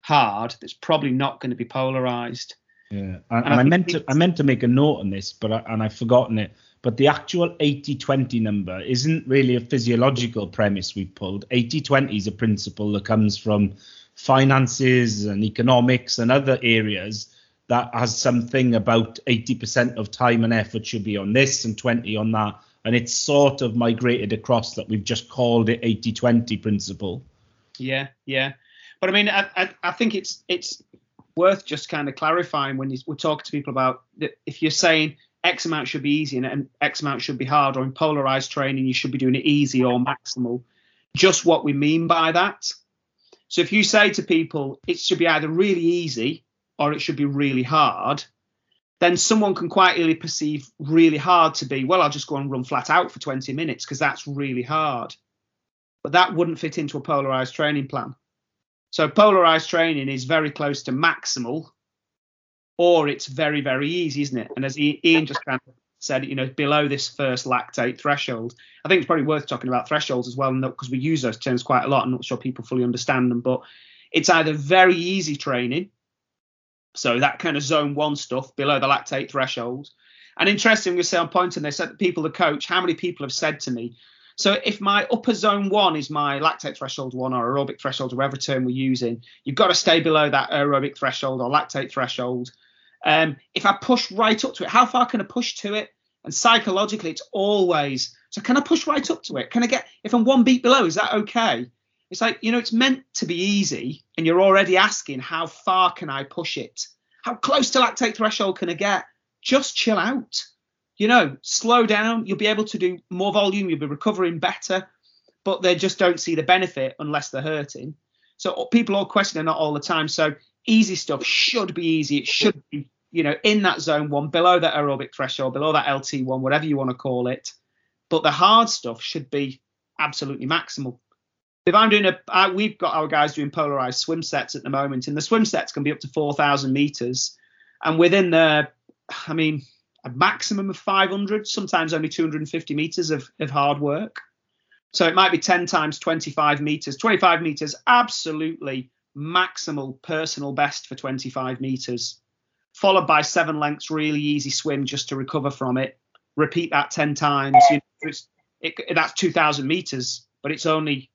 hard, that's probably not going to be polarized. Yeah, and, and, and I, I meant to I meant to make a note on this, but I, and I've forgotten it. But the actual 80-20 number isn't really a physiological premise we've pulled. 80-20 is a principle that comes from finances and economics and other areas that has something about 80% of time and effort should be on this and 20 on that. And it's sort of migrated across that we've just called it 80-20 principle. Yeah, yeah. But I mean, I, I, I think it's it's worth just kind of clarifying when you, we talk to people about that if you're saying X amount should be easy and X amount should be hard, or in polarized training you should be doing it easy or maximal, just what we mean by that. So if you say to people it should be either really easy or it should be really hard, then someone can quite easily perceive really hard to be, well, I'll just go and run flat out for 20 minutes because that's really hard. But that wouldn't fit into a polarized training plan. So polarized training is very close to maximal, or it's very, very easy, isn't it? And as Ian just kind of said, you know, below this first lactate threshold, I think it's probably worth talking about thresholds as well, because we use those terms quite a lot. I'm not sure people fully understand them, but it's either very easy training, so that kind of zone one stuff below the lactate threshold. And interesting, we say on said people, the coach, how many people have said to me, so if my upper zone one is my lactate threshold one or aerobic threshold, or whatever term we're using, you've got to stay below that aerobic threshold or lactate threshold. Um, if I push right up to it, how far can I push to it? And psychologically, it's always so. Can I push right up to it? Can I get if I'm one beat below? Is that okay? It's like you know, it's meant to be easy, and you're already asking how far can I push it? How close to lactate threshold can I get? Just chill out. You know, slow down. You'll be able to do more volume. You'll be recovering better, but they just don't see the benefit unless they're hurting. So people are question it not all the time. So easy stuff should be easy. It should be, you know, in that zone one, below that aerobic threshold, below that LT one, whatever you want to call it. But the hard stuff should be absolutely maximal. If I'm doing a, uh, we've got our guys doing polarized swim sets at the moment, and the swim sets can be up to 4,000 meters, and within the, I mean, a maximum of 500, sometimes only 250 meters of, of hard work. So it might be 10 times 25 meters. 25 meters, absolutely maximal personal best for 25 meters, followed by seven lengths, really easy swim just to recover from it. Repeat that 10 times. You know, it, that's 2,000 meters, but it's only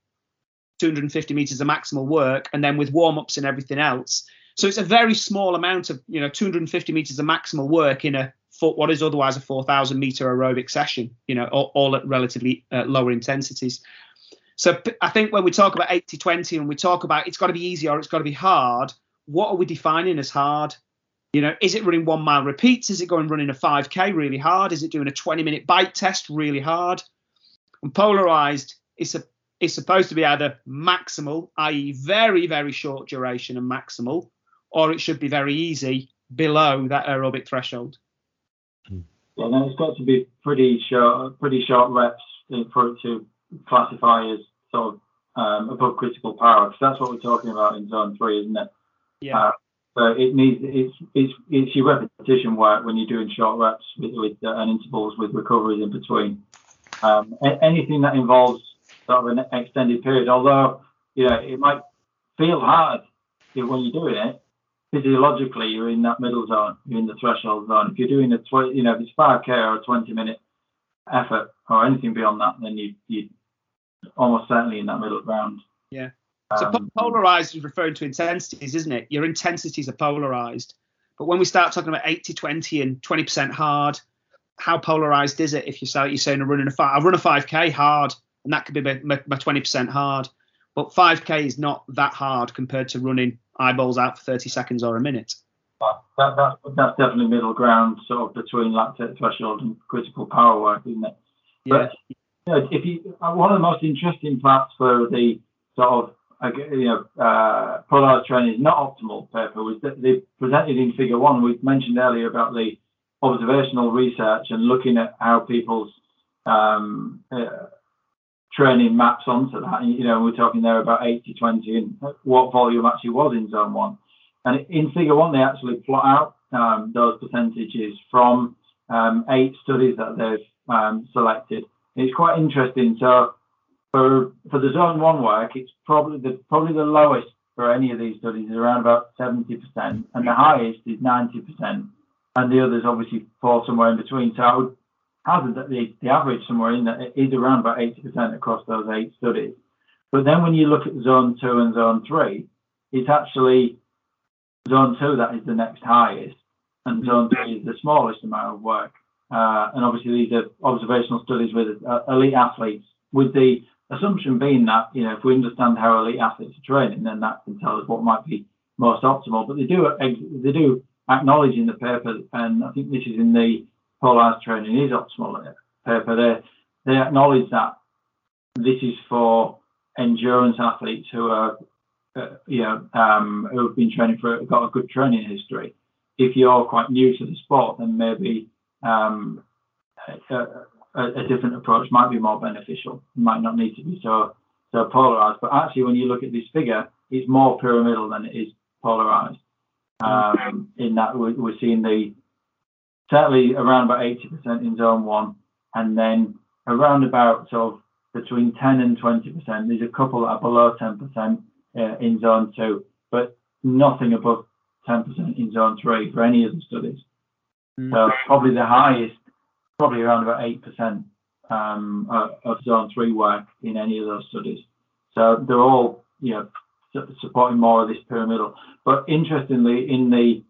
250 meters of maximal work, and then with warm ups and everything else. So it's a very small amount of, you know, 250 meters of maximal work in a what is otherwise a 4,000 meter aerobic session, you know, all, all at relatively uh, lower intensities. So I think when we talk about 80 20 and we talk about it's got to be easy or it's got to be hard, what are we defining as hard? You know, is it running one mile repeats? Is it going running a 5K really hard? Is it doing a 20 minute bike test really hard? And polarized is a is supposed to be either maximal, i.e., very, very short duration and maximal, or it should be very easy below that aerobic threshold. Yeah, no, it's got to be pretty short, pretty short reps for it to classify as sort of um, above critical power, because that's what we're talking about in zone three, isn't it? Yeah. Uh, so it needs it's it's it's your repetition work when you're doing short reps with, with uh, and intervals with recoveries in between. Um, anything that involves sort of an extended period, although you know it might feel hard when you're doing it, physiologically you're in that middle zone, you're in the threshold zone. If you're doing a tw- you know if it's 5k or a 20 minute effort or anything beyond that, then you you almost certainly in that middle ground. Yeah. So um, polarized is referring to intensities, isn't it? Your intensities are polarized. But when we start talking about 80 20 and 20% hard, how polarized is it if you say you're saying I'm running a five, I run a 5k hard, and that could be my, my, my 20% hard. But 5k is not that hard compared to running eyeballs out for 30 seconds or a minute. That, that, that's definitely middle ground, sort of between lactate threshold and critical power work, isn't it? Yeah. You know, if you, uh, one of the most interesting parts for the sort of you know, uh, polarized training is not optimal paper was that they presented in figure one. We mentioned earlier about the observational research and looking at how people's um, uh, training maps onto that. You know, we're talking there about 80 20 and what volume actually was in zone one. And in figure one, they actually plot out um, those percentages from um, eight studies that they've um, selected. It's quite interesting. So for for the zone one work, it's probably the probably the lowest for any of these studies is around about 70%, and the highest is 90%, and the others obviously fall somewhere in between. So I would hazard that the, the average somewhere in that is around about 80% across those eight studies. But then when you look at zone two and zone three, it's actually zone two that is the next highest, and zone three is the smallest amount of work. Uh, and obviously, these are observational studies with uh, elite athletes, with the assumption being that you know if we understand how elite athletes are training, then that can tell us what might be most optimal. But they do they do acknowledge in the paper, and I think this is in the polarized training is optimal paper. They they acknowledge that this is for endurance athletes who are uh, you know um, who have been training for got a good training history. If you're quite new to the sport, then maybe um, a, a, a, different approach might be more beneficial. It might not need to be so so polarized. But actually, when you look at this figure, it's more pyramidal than it is polarized. Um, in that we're, we're seeing the certainly around about 80% in zone one, and then around about sort of between 10 and 20%. There's a couple that are below 10% uh, in zone two, but nothing above 10% in zone three for any of the studies. Mm. So probably the highest, probably around about 8% um, of zone three work in any of those studies. So they're all, you know, supporting more of this pyramidal. But interestingly, in the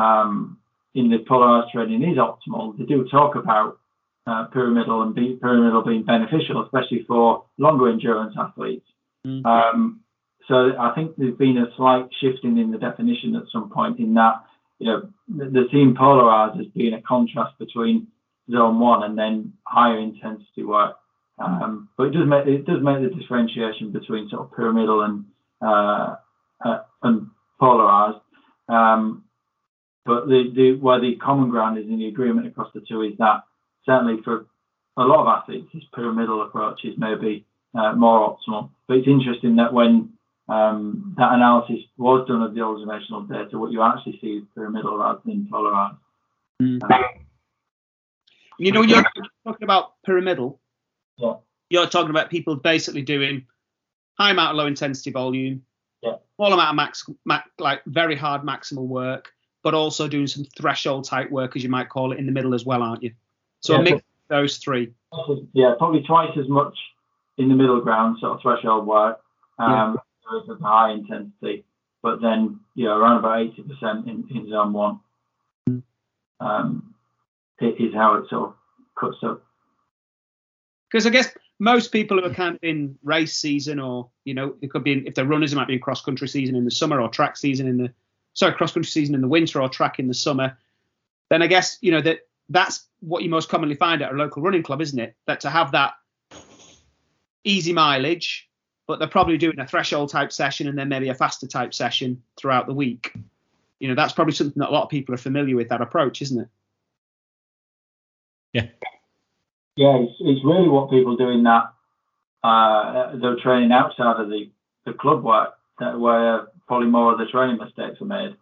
um, in the polarized training is optimal, they do talk about uh, pyramidal and be, pyramidal being beneficial, especially for longer endurance athletes. Mm-hmm. Um, so I think there's been a slight shifting in the definition at some point in that you know, the, the team polarized as being a contrast between zone one and then higher intensity work. Um, but it does make it does make the differentiation between sort of pyramidal and uh, uh, and polarized. Um, but the, the where the common ground is in the agreement across the two is that certainly for a lot of athletes, this pyramidal approach is maybe uh, more optimal. But it's interesting that when um, that analysis was done of the observational data, what you actually see is pyramidal rather than polarized. Mm. you know, when you're talking about pyramidal, yeah. you're talking about people basically doing high amount of low intensity volume, yeah. small amount of max, max, like very hard maximal work, but also doing some threshold type work, as you might call it, in the middle as well, aren't you? So yeah, a mix of those three. Yeah, probably twice as much in the middle ground, sort of threshold work, um, yeah. of high intensity, but then you know around about 80% in, in zone one. Mm. Um, is how it sort of cuts up. Because I guess most people who are kind of in race season, or you know, it could be in, if they're runners, it might be in cross country season in the summer, or track season in the sorry cross country season in the winter, or track in the summer. Then I guess you know that that's what you most commonly find at a local running club, isn't it? That to have that easy mileage, but they're probably doing a threshold type session and then maybe a faster type session throughout the week. You know, that's probably something that a lot of people are familiar with that approach, isn't it? Yeah. Yeah, it's, it's really what people do in that uh, they're training outside of the, the club work that where probably more of the training mistakes are made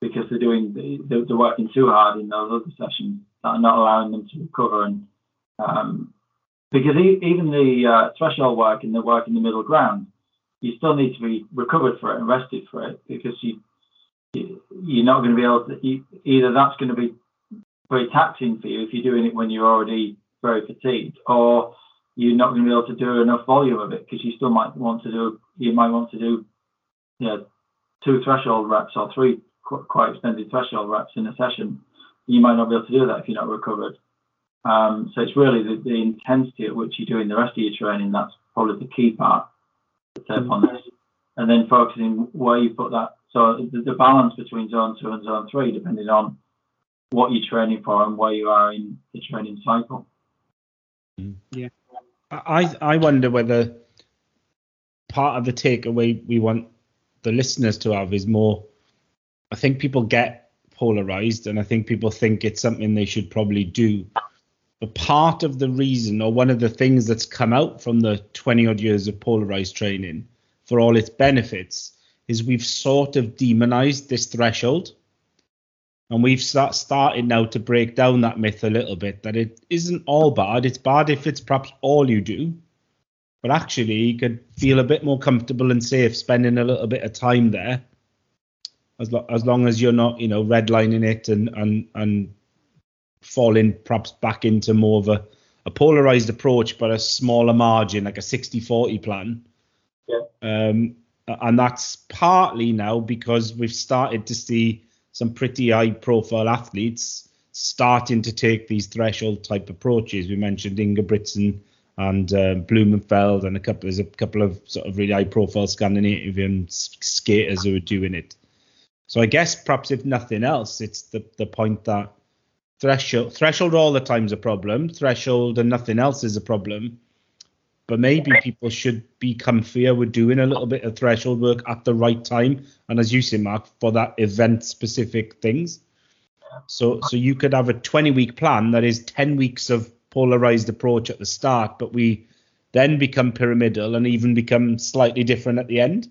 because they're doing they're, they're working too hard in those other sessions that are not allowing them to recover. And um, because even the uh, threshold work and the work in the middle ground, you still need to be recovered for it and rested for it because you you're not going to be able to either that's going to be very taxing for you if you're doing it when you're already very fatigued, or you're not going to be able to do enough volume of it because you still might want to do you might want to do you know two threshold reps or three quite extended threshold reps in a session. You might not be able to do that if you're not recovered. Um, so it's really the, the, intensity at which you're doing the rest of your training that's probably the key part to take on this. And then focusing where you put that. So the, the, balance between zone two and zone three, depending on what you're training for and where you are in the training cycle. Yeah. I I wonder whether part of the takeaway we want the listeners to have is more. I think people get polarized, and I think people think it's something they should probably do. But part of the reason, or one of the things that's come out from the 20 odd years of polarized training, for all its benefits, is we've sort of demonized this threshold. And we've start, started now to break down that myth a little bit that it isn't all bad. It's bad if it's perhaps all you do. But actually, you could feel a bit more comfortable and safe spending a little bit of time there, as, lo- as long as you're not, you know, redlining it and and and falling perhaps back into more of a, a polarized approach, but a smaller margin, like a 60 40 plan. Yeah. Um, and that's partly now because we've started to see some pretty high profile athletes starting to take these threshold type approaches. We mentioned Ingebrigtsen and uh, Blummenfelt and a couple there's a couple of sort of really high profile Scandinavian skaters who are doing it. So I guess perhaps if nothing else, it's the the point that threshold threshold all the time is a problem. Threshold and nothing else is a problem. But maybe people should be comfier with doing a little bit of threshold work at the right time, and as you say, Mark, for that event specific things. So so you could have a 20 week plan that is 10 weeks of polarized approach at the start, but we then become pyramidal and even become slightly different at the end.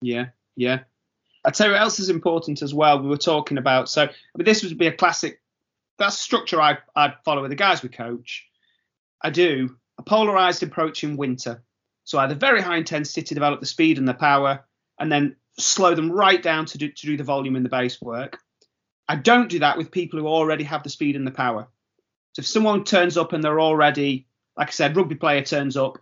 Yeah, yeah. I tell you what else is important as well. We were talking about so I mean, this would be a classic that's structure I I follow with the guys we coach. I do a polarized approach in winter. So either very high intensity to develop the speed and the power, and then slow them right down to do to do the volume and the base work. I don't do that with people who already have the speed and the power. So if someone turns up and they're already, like I said, rugby player turns up,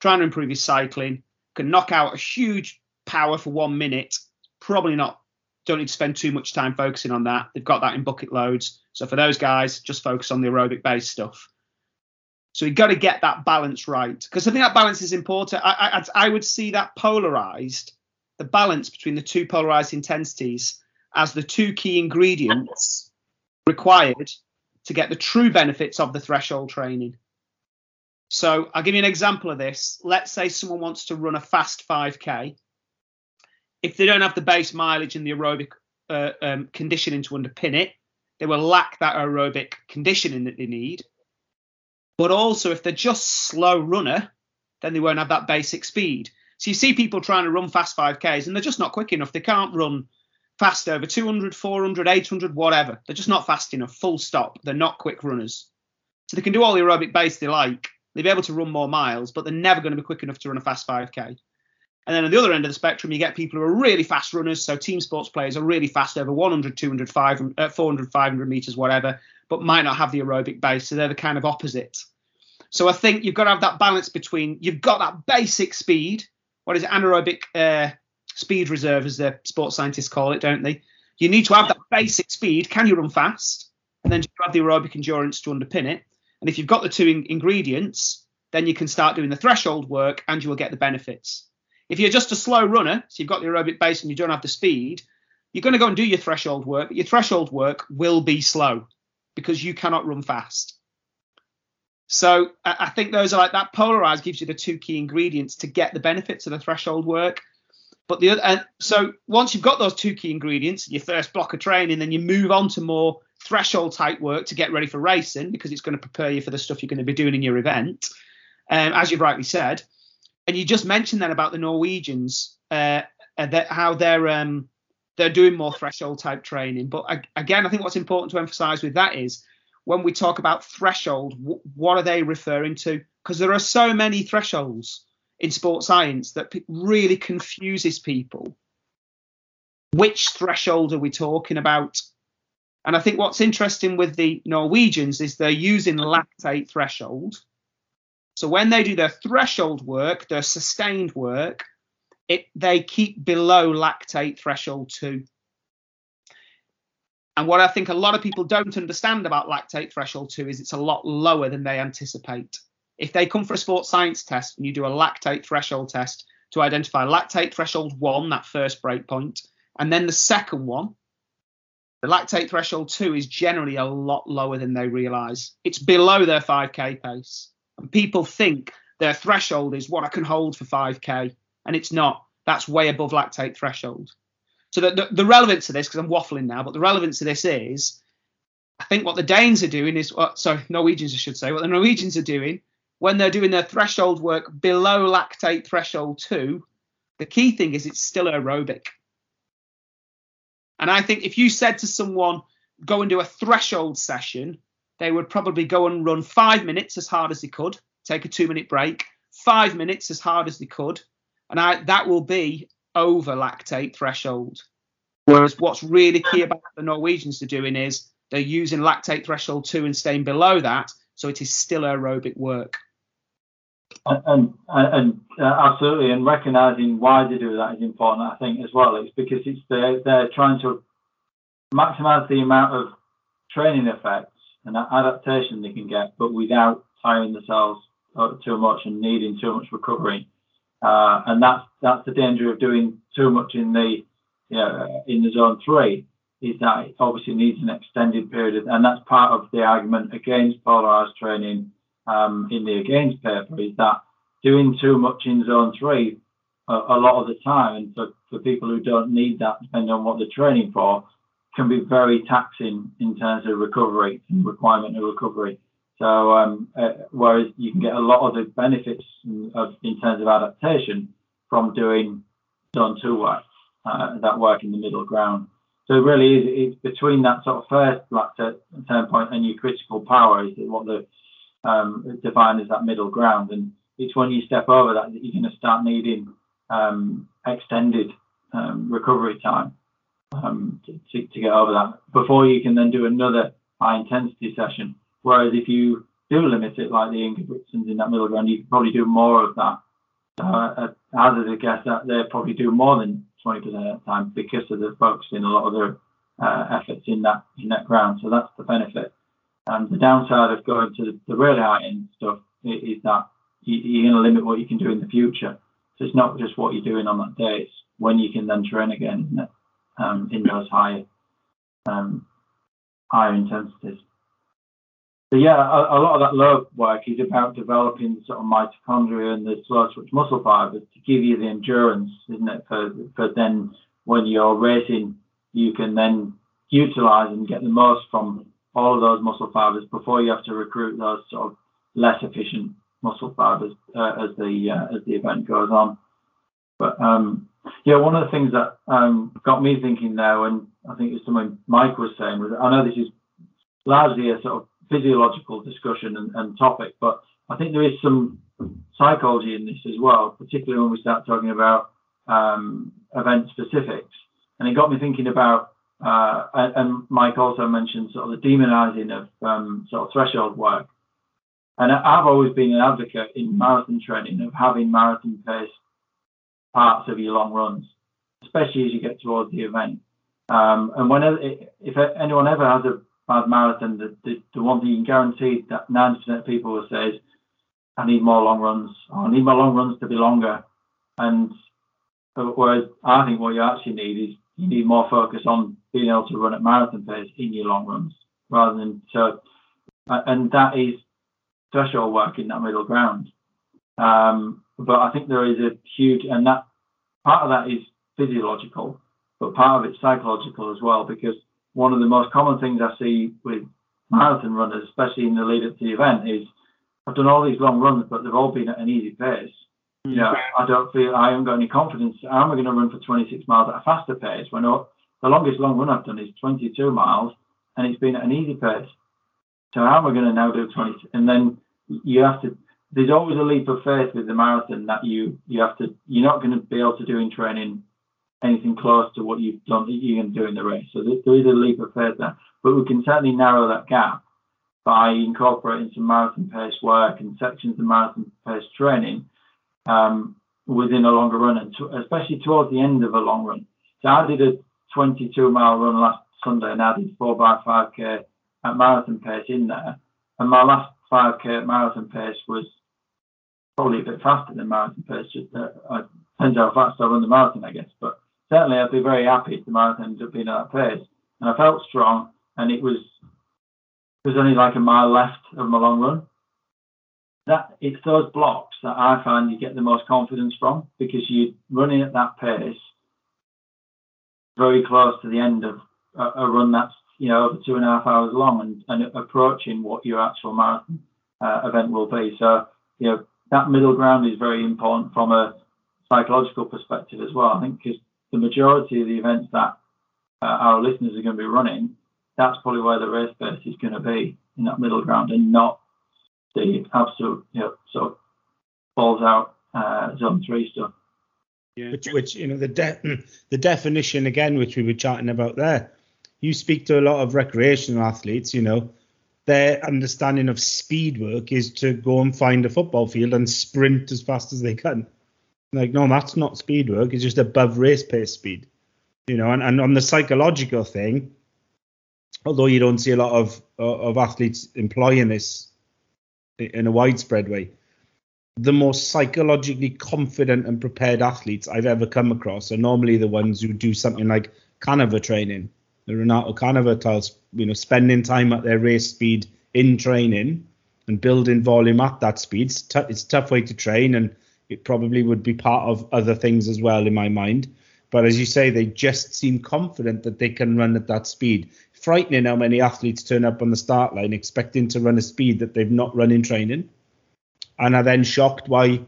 trying to improve his cycling, can knock out a huge power for one minute, probably not don't need to spend too much time focusing on that. They've got that in bucket loads. So for those guys, just focus on the aerobic base stuff. So you've got to get that balance right because I think that balance is important. I, I, I would see that polarized, the balance between the two polarized intensities as the two key ingredients required to get the true benefits of the threshold training. So I'll give you an example of this. Let's say someone wants to run a fast 5k. If they don't have the base mileage and the aerobic uh, um, conditioning to underpin it, they will lack that aerobic conditioning that they need. But also, if they're just slow runner, then they won't have that basic speed. So you see people trying to run fast 5Ks and they're just not quick enough. They can't run fast over 200, 400, 800, whatever. They're just not fast enough, full stop. They're not quick runners. So they can do all the aerobic base they like. They'll be able to run more miles, but they're never going to be quick enough to run a fast 5K. And then on the other end of the spectrum, you get people who are really fast runners. So team sports players are really fast over 100, 200, 500, uh, 400, 500 meters, whatever, but might not have the aerobic base. So they're the kind of opposite. So I think you've got to have that balance between you've got that basic speed. What is it? Anaerobic uh, speed reserve, as the sports scientists call it, don't they? You need to have that basic speed. Can you run fast? And then you have the aerobic endurance to underpin it. And if you've got the two in- ingredients, then you can start doing the threshold work and you will get the benefits. If you're just a slow runner, so you've got the aerobic base and you don't have the speed, you're going to go and do your threshold work, but your threshold work will be slow because you cannot run fast. So I think those are like that polarized gives you the two key ingredients to get the benefits of the threshold work. But the other, and so once you've got those two key ingredients, your first block of training, then you move on to more threshold type work to get ready for racing because it's going to prepare you for the stuff you're going to be doing in your event, um, as you've rightly said. And you just mentioned then about the Norwegians, uh, that how they're um, they're doing more threshold type training. But again, I think what's important to emphasise with that is when we talk about threshold, what are they referring to? Because there are so many thresholds in sports science that really confuses people. Which threshold are we talking about? And I think what's interesting with the Norwegians is they're using lactate threshold. So when they do their threshold work, their sustained work, it they keep below lactate threshold two. And what I think a lot of people don't understand about lactate threshold 2 is it's a lot lower than they anticipate. If they come for a sports science test and you do a lactate threshold test to identify lactate threshold 1, that first breakpoint, and then the second one, the lactate threshold 2 is generally a lot lower than they realize. It's below their 5k pace. And people think their threshold is what I can hold for 5k, and it's not. That's way above lactate threshold. So the, the, the relevance of this, because I'm waffling now, but the relevance of this is, I think what the Danes are doing is, uh, sorry, Norwegians I should say, what the Norwegians are doing when they're doing their threshold work below lactate threshold two, the key thing is it's still aerobic. And I think if you said to someone, go and do a threshold session, they would probably go and run five minutes as hard as they could, take a two minute break, five minutes as hard as they could. And I, that will be over lactate threshold. Whereas what's really key about the Norwegians are doing is they're using lactate threshold two and staying below that, so it is still aerobic work. And, and, and uh, absolutely, and recognizing why they do that is important, I think, as well. It's because it's they're, they're trying to maximize the amount of training effects and adaptation they can get, but without tiring themselves too much and needing too much recovery. Uh, and that's that's the danger of doing too much in the you in the zone three is that it obviously needs an extended period, of, and that's part of the argument against polarized training um, in the against paper is that doing too much in zone three a, a lot of the time, and for, for people who don't need that, depending on what they're training for, can be very taxing in terms of recovery and requirement of recovery. So um, uh, whereas you can get a lot of the benefits of, in terms of adaptation from doing zone two work, uh, that work in the middle ground. So it really is it's between that sort of first lactate turn point and your critical power is what the um, defined as that middle ground. And it's when you step over that that you're going to start needing um, extended um, recovery time um, to, to, get over that before you can then do another high intensity session Whereas if you do limit it like the Ingebrigtsens in that middle ground, you probably do more of that. Uh, I hazard a guess that they probably do more than 20% of the time because of the focusing a lot of their uh, efforts in that in that ground. So that's the benefit. And the downside of going to the, really high end stuff is, that you, are going to limit what you can do in the future. So it's not just what you're doing on that day; it's when you can then train again, um, in those higher um, higher intensities. So yeah, a, a, lot of that low work is about developing sort of mitochondria and the slow twitch muscle fibers to give you the endurance, isn't it? For, for then when you're racing, you can then utilize and get the most from all of those muscle fibers before you have to recruit those sort of less efficient muscle fibers uh, as the uh, as the event goes on. But um, yeah, one of the things that um, got me thinking now, and I think it's something Mike was saying, was I know this is largely a sort of physiological discussion and, and topic, but I think there is some psychology in this as well, particularly when we start talking about um, event specifics. And it got me thinking about, uh, and Mike also mentioned sort of the demonizing of um, sort of threshold work. And I've always been an advocate in marathon training of having marathon pace parts of your long runs, especially as you get towards the event. Um, and whenever, if anyone ever has a bad marathon, the, the, the one thing you can guarantee that 90% of people will say is, I need more long runs, or I need my long runs to be longer. And whereas I think what you actually need is you need more focus on being able to run at marathon pace in your long runs rather than so. And that is threshold work in that middle ground. Um, but I think there is a huge, and that part of that is physiological, but part of it's psychological as well, because one of the most common things I see with marathon runners, especially in the lead up to the event, is I've done all these long runs, but they've all been at an easy pace. Mm. You know, I don't feel I haven't got any confidence. How am I going to run for 26 miles at a faster pace when the longest long run I've done is 22 miles and it's been at an easy pace? So how am I going to now do 20? And then you have to. There's always a leap of faith with the marathon that you you have to. You're not going to be able to do in training anything close to what you've done you can do in the race. So there is a leap of faith there, but we can certainly narrow that gap by incorporating some marathon pace work and sections of marathon pace training um, within a longer run, and to, especially towards the end of a long run. So I did a 22 mile run last Sunday and I did 4 by 5k at marathon pace in there, and my last 5k at marathon pace was probably a bit faster than marathon pace. Just uh, uh, depends how fast I run the marathon, I guess, but certainly I'd be very happy if the marathon ended up being at that pace. And I felt strong, and it was it was only like a mile left of my long run. That it's those blocks that I find you get the most confidence from because you're running at that pace, very close to the end of a, a run that's you know over two and a half hours long and, and approaching what your actual marathon uh, event will be. So you know that middle ground is very important from a psychological perspective as well. I think because the majority of the events that uh, our listeners are going to be running, that's probably where the race pace is going to be in that middle ground and not the absolute, you know, sort of balls out uh, zone three stuff. Yeah. Which, which you know, the de- the definition again, which we were chatting about there. You speak to a lot of recreational athletes, you know, their understanding of speed work is to go and find a football field and sprint as fast as they can. Like, no, that's not speed work. It's just above race pace speed. You know, and, and on the psychological thing, although you don't see a lot of of athletes employing this in a widespread way, the most psychologically confident and prepared athletes I've ever come across are normally the ones who do something like Canova training. The Renato Canova tells, you know, spending time at their race speed in training and building volume at that speed. It's, t- it's a tough way to train and it probably would be part of other things as well in my mind. But as you say, they just seem confident that they can run at that speed. Frightening how many athletes turn up on the start line expecting to run a speed that they've not run in training, and are then shocked why.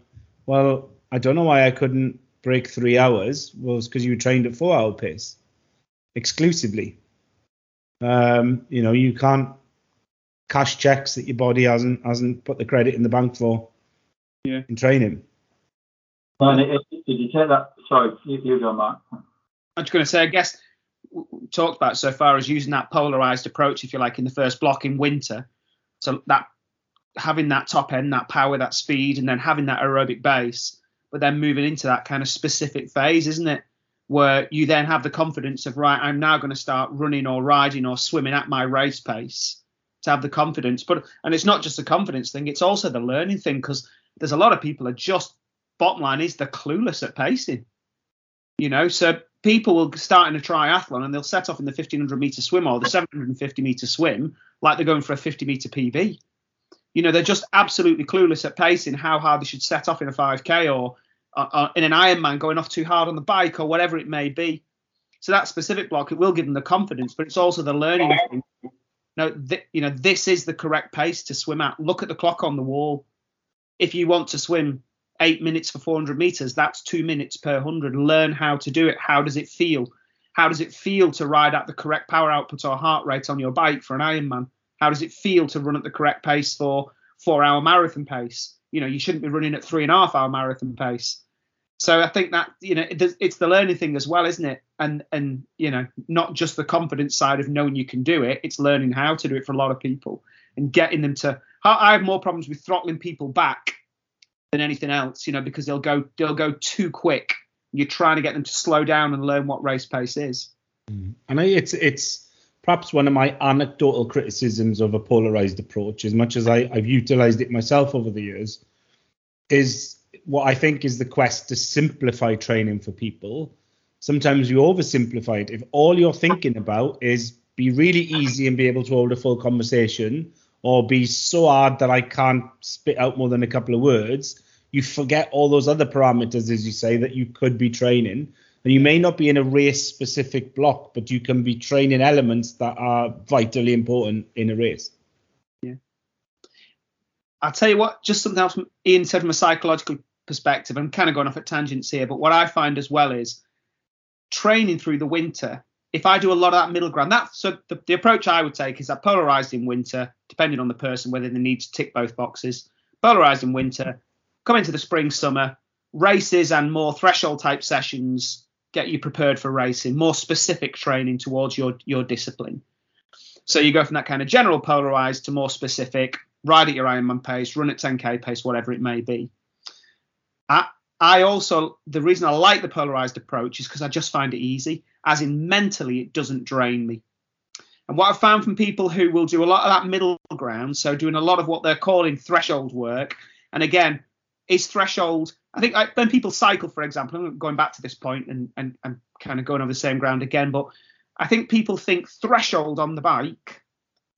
Well, I don't know why I couldn't break three hours. Well, it's because you trained at four hour pace exclusively. Um, you know, you can't cash checks that your body hasn't hasn't put the credit in the bank for yeah. in training. And it, it, did you take that? Sorry, you, you go, Mark. I'm just going to say, I guess talked about so far as using that polarized approach, if you like, in the first block in winter. So that having that top end, that power, that speed, and then having that aerobic base, but then moving into that kind of specific phase, isn't it? Where you then have the confidence of right, I'm now going to start running or riding or swimming at my race pace to have the confidence. But and it's not just a confidence thing; it's also the learning thing because there's a lot of people are just bottom line is they're clueless at pacing. You know, so people will start in a triathlon and they'll set off in the 1500 meter swim or the 750 meter swim like they're going for a 50 meter PB. You know, they're just absolutely clueless at pacing how hard they should set off in a 5K or uh, uh, in an Ironman going off too hard on the bike or whatever it may be. So that specific block, it will give them the confidence, but it's also the learning. Thing. No, th- you know, this is the correct pace to swim at. Look at the clock on the wall. If you want to swim eight minutes for 400 meters, that's two minutes per 100. Learn how to do it. How does it feel? How does it feel to ride at the correct power output or heart rate on your bike for an Ironman? How does it feel to run at the correct pace for four hour marathon pace? You know, you shouldn't be running at three and a half hour marathon pace. So I think that you know it's the learning thing as well, isn't it? And and you know not just the confidence side of knowing you can do it, it's learning how to do it for a lot of people and getting them to. I have more problems with throttling people back than anything else, you know, because they'll go they'll go too quick. You're trying to get them to slow down and learn what race pace is. Mm. And it's it's perhaps one of my anecdotal criticisms of a polarized approach, as much as I, I've utilized it myself over the years, is what I think is the quest to simplify training for people. Sometimes you oversimplify it. If all you're thinking about is be really easy and be able to hold a full conversation, or be so hard that I can't spit out more than a couple of words, you forget all those other parameters, as you say, that you could be training. And you may not be in a race specific block, but you can be training elements that are vitally important in a race. Yeah. I'll tell you what, just something else Ian said from a psychological perspective. I'm kind of going off at tangents here, but what I find as well is training through the winter. If I do a lot of that middle ground, that so the, the approach I would take is that polarized in winter, depending on the person whether they need to tick both boxes. Polarized in winter, come into the spring, summer, races and more threshold type sessions get you prepared for racing, more specific training towards your your discipline. So you go from that kind of general polarized to more specific, ride at your Ironman pace, run at 10k pace, whatever it may be. I, I also the reason I like the polarized approach is because I just find it easy, as in mentally it doesn't drain me. And what I've found from people who will do a lot of that middle ground, so doing a lot of what they're calling threshold work, and again, is threshold. I think I, when people cycle, for example, I'm going back to this point and, and, and kind of going over the same ground again, but I think people think threshold on the bike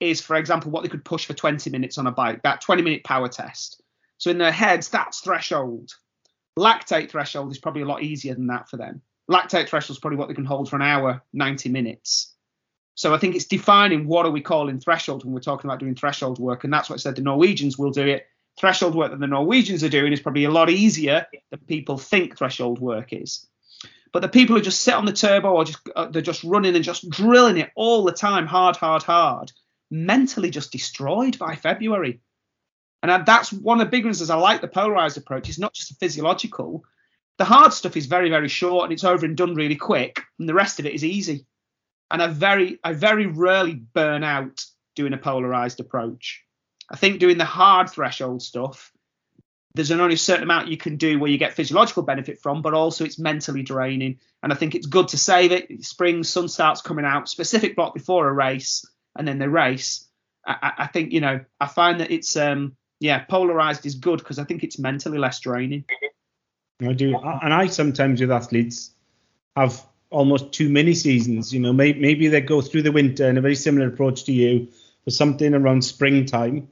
is, for example, what they could push for 20 minutes on a bike, that 20 minute power test. So in their heads, that's threshold. Lactate threshold is probably a lot easier than that for them. Lactate threshold is probably what they can hold for an hour, 90 minutes. So I think it's defining what are we calling threshold when we're talking about doing threshold work, and that's what I said the Norwegians will do it. Threshold work that the Norwegians are doing is probably a lot easier than people think threshold work is. But the people who just sit on the turbo or just uh, they're just running and just drilling it all the time, hard, hard, hard, mentally just destroyed by February. And that's one of the big reasons I like the polarized approach. It's not just physiological. The hard stuff is very, very short and it's over and done really quick, and the rest of it is easy. And I very, I very rarely burn out doing a polarized approach. I think doing the hard threshold stuff, there's an only a certain amount you can do where you get physiological benefit from, but also it's mentally draining. And I think it's good to save it. Spring, sun starts coming out, specific block before a race, and then the race. I, I think you know, I find that it's um yeah, polarized is good because I think it's mentally less draining. I do, and I sometimes with athletes have almost too many seasons. You know, maybe, maybe they go through the winter in a very similar approach to you for something around springtime,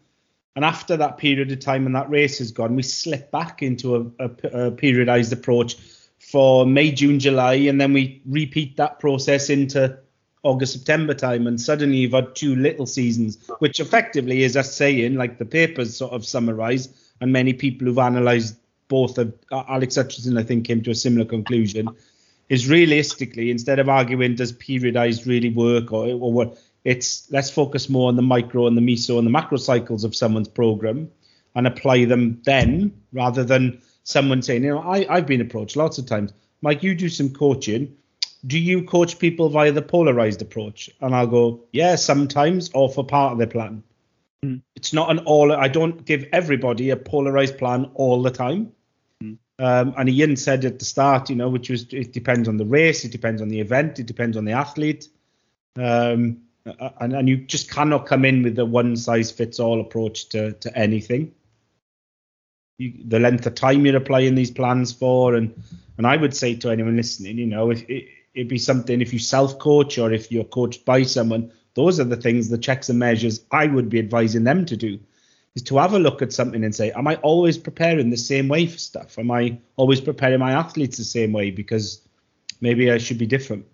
and after that period of time and that race is gone, we slip back into a, a, a periodized approach for May, June, July, and then we repeat that process into August, September time, and suddenly you've had two little seasons, which effectively is us saying, like the papers sort of summarise, and many people who've analysed both of Alex Hutchinson, I think, came to a similar conclusion, is realistically, instead of arguing does periodized really work or, or what, it's let's focus more on the micro and the meso and the macro cycles of someone's program and apply them then rather than someone saying, you know, I, I've been approached lots of times. Mike, you do some coaching do you coach people via the polarized approach? And I'll go, yeah, sometimes, or for part of their plan. Mm. It's not an all. I don't give everybody a polarized plan all the time. Um, and Ian said at the start, you know, which was it depends on the race, it depends on the event, it depends on the athlete, um, and, and you just cannot come in with a one size fits all approach to to anything. You, the length of time you're applying these plans for, and and I would say to anyone listening, you know, if it'd be something if you self coach or if you're coached by someone. Those are the things, the checks and measures I would be advising them to do is to have a look at something and say, am I always preparing the same way for stuff? Am I always preparing my athletes the same way? Because maybe I should be different.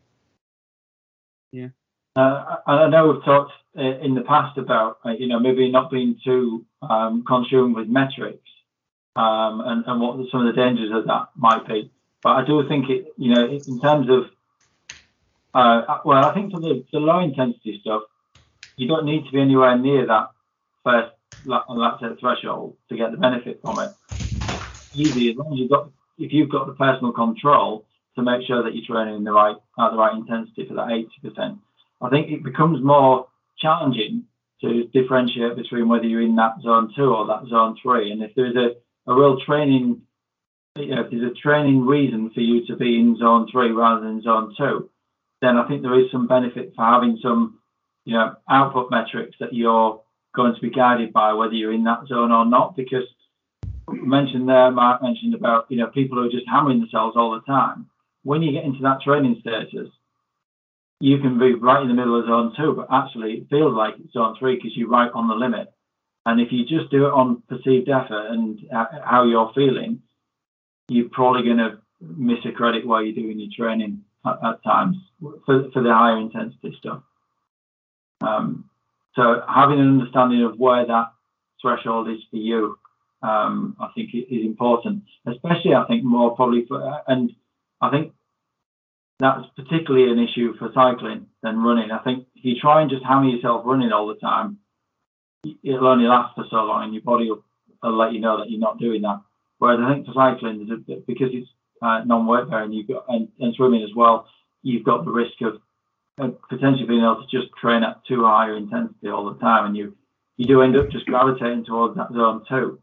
Yeah. Uh, I know we've talked uh, in the past about, uh, you know, maybe not being too um, consumed with metrics um, and, and what some of the dangers of that might be. But I do think it, you know, in terms of, uh, well, I think for the, the low intensity stuff, you don't need to be anywhere near that first lactate threshold to get the benefit from it. Easy as long as you've got, if you've got the personal control to make sure that you're training the right at the right intensity for that 80%. I think it becomes more challenging to differentiate between whether you're in that zone two or that zone three. And if there's a, a real training you know, if there's a training reason for you to be in zone three rather than zone two, then I think there is some benefit for having some, you know, output metrics that you're going to be guided by whether you're in that zone or not. Because mentioned there, Mark mentioned about, you know, people who are just hammering themselves all the time. When you get into that training status, you can be right in the middle of zone two, but actually it feels like it's zone three because you're right on the limit. And if you just do it on perceived effort and how you're feeling, you're probably going to miss a credit while you're doing your training at, at times for, for the higher intensity stuff. Um, so having an understanding of where that threshold is for you, um, I think is important, especially I think more probably for, and I think that's particularly an issue for cycling than running. I think if you try and just hammer yourself running all the time, it'll only last for so long and your body will, will let you know that you're not doing that. Whereas I think for cycling, because it's uh, non-weight bearing, you've got and, and, swimming as well, you've got the risk of uh, potentially being able to just train at too higher intensity all the time, and you you do end up just gravitating towards that zone two,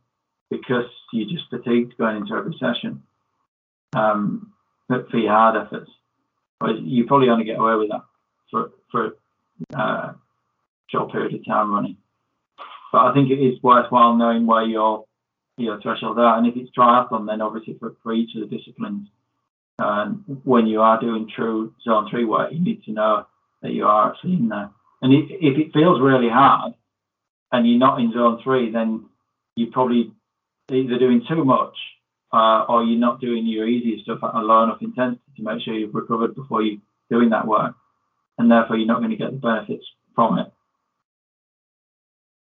because you're just fatigued going into every session um, for your hard efforts. But you probably only get away with that for for uh, a short period of time running. But I think it is worthwhile knowing where your your threshold there. And if it's triathlon, then obviously for, for each of the disciplines, um, when you are doing true zone three work, you need to know that you are actually in there. And if, if it feels really hard and you're not in zone three, then you're probably either doing too much uh, or you're not doing your easier stuff at a low enough intensity to make sure you've recovered before you're doing that work. And therefore, you're not going to get the benefits from it.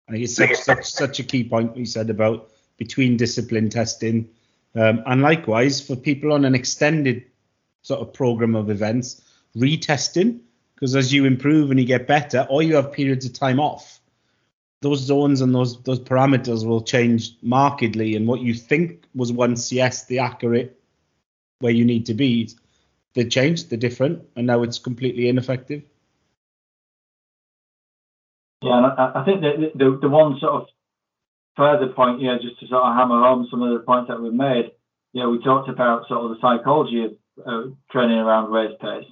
I think it's such, such, such a key point we said about between discipline testing. Um, and likewise, for people on an extended sort of program of events, retesting, because as you improve and you get better, or you have periods of time off, those zones and those those parameters will change markedly. And what you think was once, yes, the accurate where you need to be, they changed, they're different, and now it's completely ineffective. Yeah, and I, I think the, the the one sort of further point, you know, just to sort of hammer home some of the points that we've made, you know, we talked about sort of the psychology of uh, training around race pace,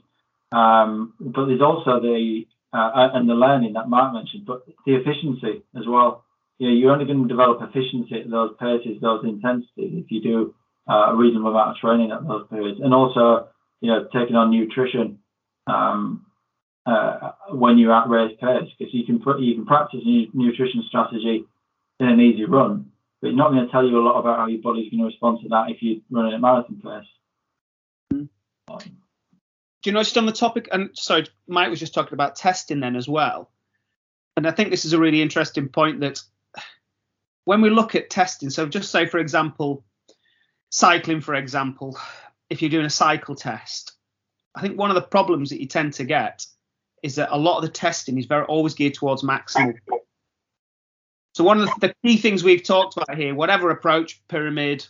um, but there's also the uh, and the learning that Mark mentioned, but the efficiency as well. You know, you're only going to develop efficiency at those paces, those intensities, if you do uh, a reasonable amount of training at those periods, and also, you know, taking on nutrition um, uh, when you're at race pace, because you can put you can practice nutrition strategy in an easy run, but it's not going to tell you a lot about how your body's going to respond to that if you're running a marathon pace. Um, Do you know, just on the topic, and sorry, Mike was just talking about testing then as well. And I think this is a really interesting point that when we look at testing, so just say, for example, cycling, for example, if you're doing a cycle test, I think one of the problems that you tend to get is that a lot of the testing is very always geared towards maximal so one of the, key things we've talked about here, whatever approach, pyramid,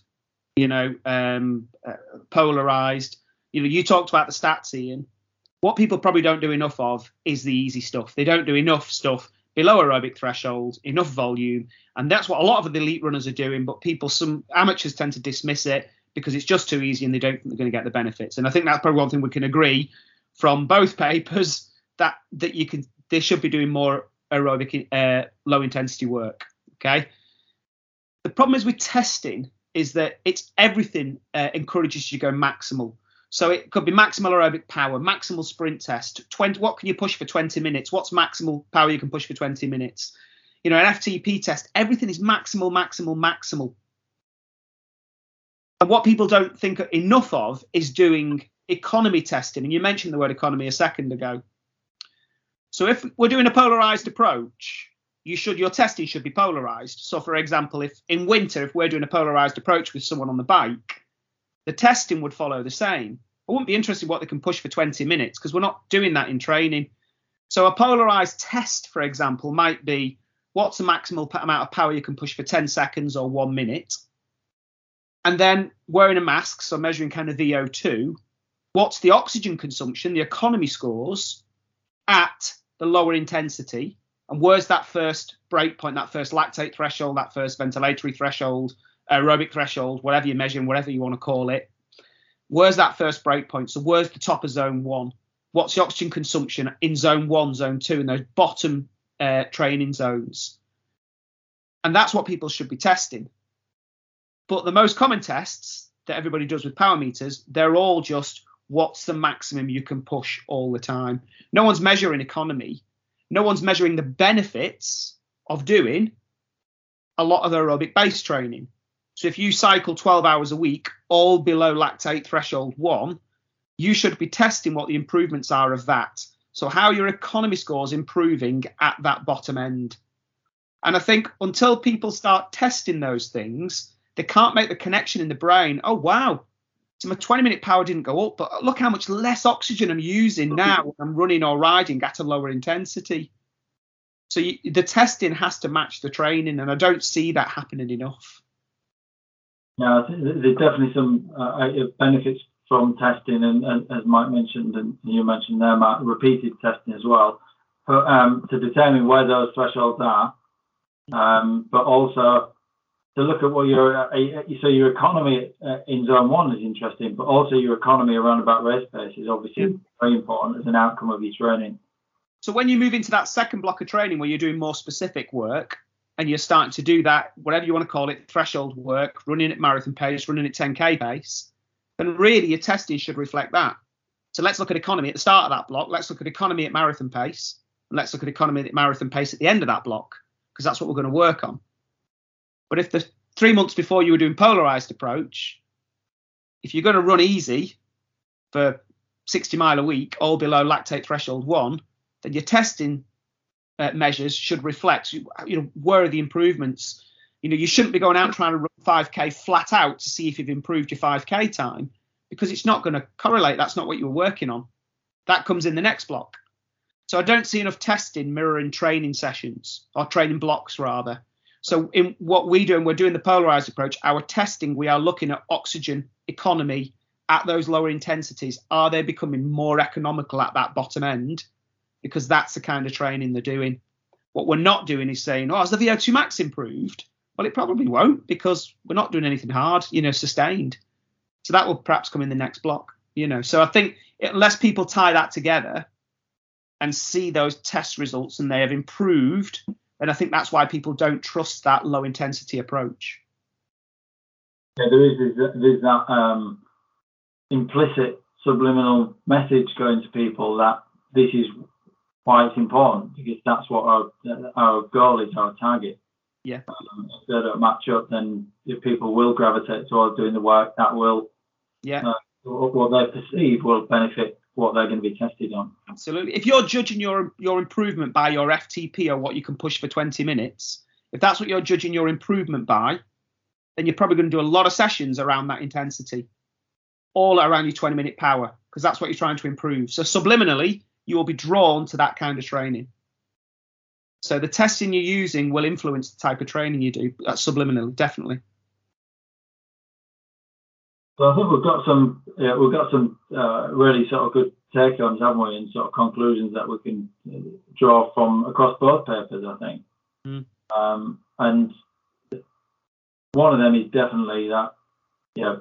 you know, um, uh, polarized, you know, you talked about the stats, Ian. What people probably don't do enough of is the easy stuff. They don't do enough stuff below aerobic threshold, enough volume, and that's what a lot of the elite runners are doing. But people, some amateurs tend to dismiss it because it's just too easy and they don't think they're going to get the benefits. And I think that's probably one thing we can agree from both papers that that you can they should be doing more aerobic uh, low intensity work. Okay. The problem is with testing is that it's everything uh, encourages you to go maximal. So it could be maximal aerobic power, maximal sprint test. 20, what can you push for 20 minutes? What's maximal power you can push for 20 minutes? You know, an FTP test, everything is maximal, maximal, maximal. And what people don't think enough of is doing economy testing. And you mentioned the word economy a second ago. So if we're doing a polarized approach, you should your testing should be polarized. So for example, if in winter, if we're doing a polarized approach with someone on the bike, the testing would follow the same. I wouldn't be interested in what they can push for 20 minutes because we're not doing that in training. So a polarized test, for example, might be what's the maximal amount of power you can push for 10 seconds or one minute. And then wearing a mask, so measuring kind of VO2, what's the oxygen consumption, the economy scores at the lower intensity, and where's that first break point, that first lactate threshold, that first ventilatory threshold, aerobic threshold, whatever you're measuring, whatever you want to call it. Where's that first break point? So where's the top of zone one? What's the oxygen consumption in zone one, zone two, and those bottom uh, training zones? And that's what people should be testing. But the most common tests that everybody does with power meters, they're all just what's the maximum you can push all the time. No one's measuring economy. No one's measuring the benefits of doing a lot of aerobic base training. So if you cycle 12 hours a week, all below lactate threshold one, you should be testing what the improvements are of that. So how your economy scores improving at that bottom end. And I think until people start testing those things, they can't make the connection in the brain. Oh wow, so my 20 minute power didn't go up, but look how much less oxygen I'm using now when I'm running or riding at a lower intensity. So you, the testing has to match the training, and I don't see that happening enough. Yeah, there's definitely some uh, benefits from testing, and, and, as Mike mentioned, and you mentioned there, Matt, repeated testing as well, but, um, to determine where those thresholds are, um, but also to look at what your uh, so your economy uh, in zone one is interesting, but also your economy around about race pace is obviously yeah. very important as an outcome of your training. So when you move into that second block of training where you're doing more specific work and you're starting to do that, whatever you want to call it, threshold work, running at marathon pace, running at 10k pace, then really your testing should reflect that. So let's look at economy at the start of that block. Let's look at economy at marathon pace, and let's look at economy at marathon pace at the end of that block because that's what we're going to work on. But if the three months before you were doing polarized approach, if you're going to run easy for 60 mile a week, all below lactate threshold one, then your testing uh, measures should reflect, you know, where are the improvements? You know, you shouldn't be going out trying to run 5k flat out to see if you've improved your 5k time because it's not going to correlate. That's not what you were working on. That comes in the next block. So I don't see enough testing mirroring training sessions or training blocks rather. So in what we do, and we're doing the polarized approach, our testing, we are looking at oxygen economy at those lower intensities. Are they becoming more economical at that bottom end? Because that's the kind of training they're doing. What we're not doing is saying, oh, has the VO2 max improved? Well, it probably won't because we're not doing anything hard, you know, sustained. So that will perhaps come in the next block, you know. So I think unless people tie that together and see those test results and they have improved and I think that's why people don't trust that low intensity approach. Yeah, there is there's that um, implicit subliminal message going to people that this is why it's important because that's what our our goal is, our target. Yeah. Um, if they don't match up, then if people will gravitate towards doing the work that will, yeah, uh, what they perceive will benefit what they're going to be tested on. Absolutely. If you're judging your your improvement by your FTP or what you can push for 20 minutes, if that's what you're judging your improvement by, then you're probably going to do a lot of sessions around that intensity, all around your 20 minute power, because that's what you're trying to improve. So subliminally, you will be drawn to that kind of training. So the testing you're using will influence the type of training you do. That's subliminally, definitely. Well, I think we've got some yeah, we've got some uh, really sort of good take-ons, haven't we, and sort of conclusions that we can draw from across both papers. I think, mm. um, and one of them is definitely that yeah,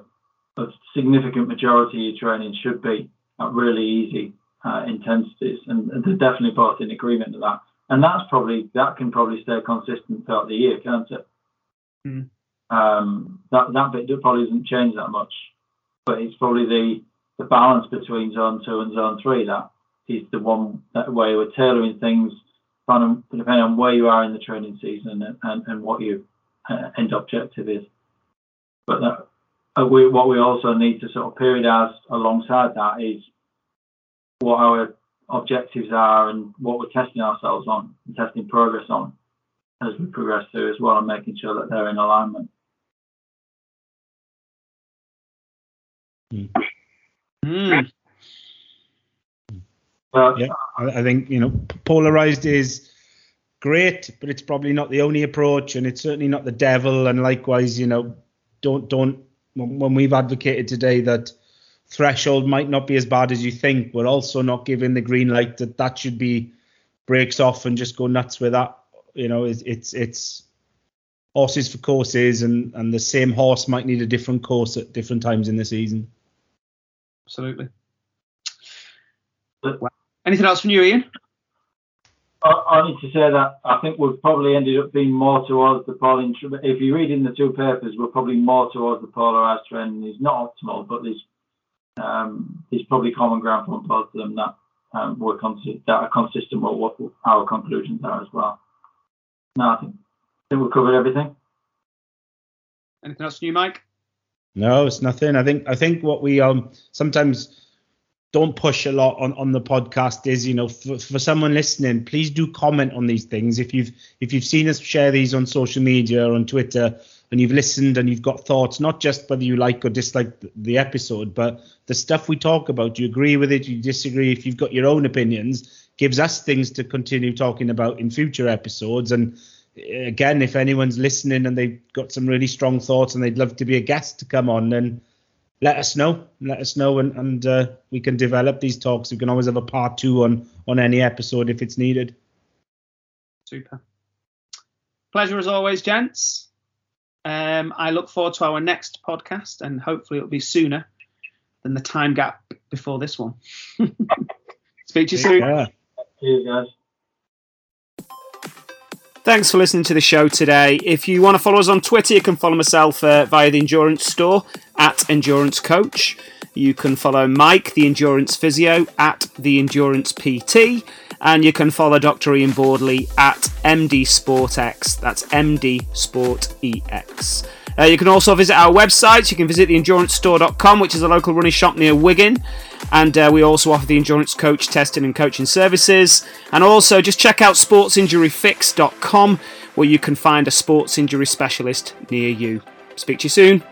a significant majority of your training should be at really easy uh, intensities, and, and they're definitely both in agreement with that. And that's probably that can probably stay consistent throughout the year, can't it? Mm. Um, that that bit probably doesn't change that much, but it's probably the the balance between zone two and zone three that is the one that way we're tailoring things depending on where you are in the training season and, and, and what your uh, end objective is. But that, uh, we, what we also need to sort of periodize alongside that is what our objectives are and what we're testing ourselves on and testing progress on as we progress through as well and making sure that they're in alignment. Mm. Mm. But, Yeah, I, I think you know polarized is great, but it's probably not the only approach, and it's certainly not the devil. And likewise, you know, don't don't when when we've advocated today that threshold might not be as bad as you think, we're also not giving the green light that that should be breaks off and just go nuts with that. You know, it's it's, it's horses for courses, and and the same horse might need a different course at different times in the season. Absolutely. But- Anything else from you, Ian? I, I need to say that I think we've probably ended up being more towards the polling. If you read in the two papers, we're probably more towards the polarised trend. It's not optimal, but there's um, there's probably common ground from both of them that um, we're consi- that are consistent with what our conclusions are as well. No, I think, I think we've covered everything. Anything else from you, Mike? No, it's nothing. I think I think what we um sometimes don't push a lot on, on the podcast is you know for, for someone listening please do comment on these things if you've if you've seen us share these on social media or on twitter and you've listened and you've got thoughts not just whether you like or dislike the, episode but the stuff we talk about do you agree with it do you disagree if you've got your own opinions gives us things to continue talking about in future episodes and again if anyone's listening and they've got some really strong thoughts and they'd love to be a guest to come on then let us know. Let us know, and, and uh, we can develop these talks. We can always have a part two on on any episode if it's needed. Super. Pleasure as always, gents. Um, I look forward to our next podcast, and hopefully it'll be sooner than the time gap before this one. Speak to you soon. Yeah. Cheers, guys. Thanks for listening to the show today. If you want to follow us on Twitter, you can follow myself uh, via the Endurance Store at Endurance Coach. You can follow Mike, the Endurance Physio, at the Endurance PT, and you can follow Dr. Ian Boardley at MD SportX. That's MD Sport EX. Uh, you can also visit our website. You can visit theendurancestore.com, which is a local running shop near Wigan. And uh, we also offer the endurance coach testing and coaching services. And also just check out sportsinjuryfix.com, where you can find a sports injury specialist near you. Speak to you soon.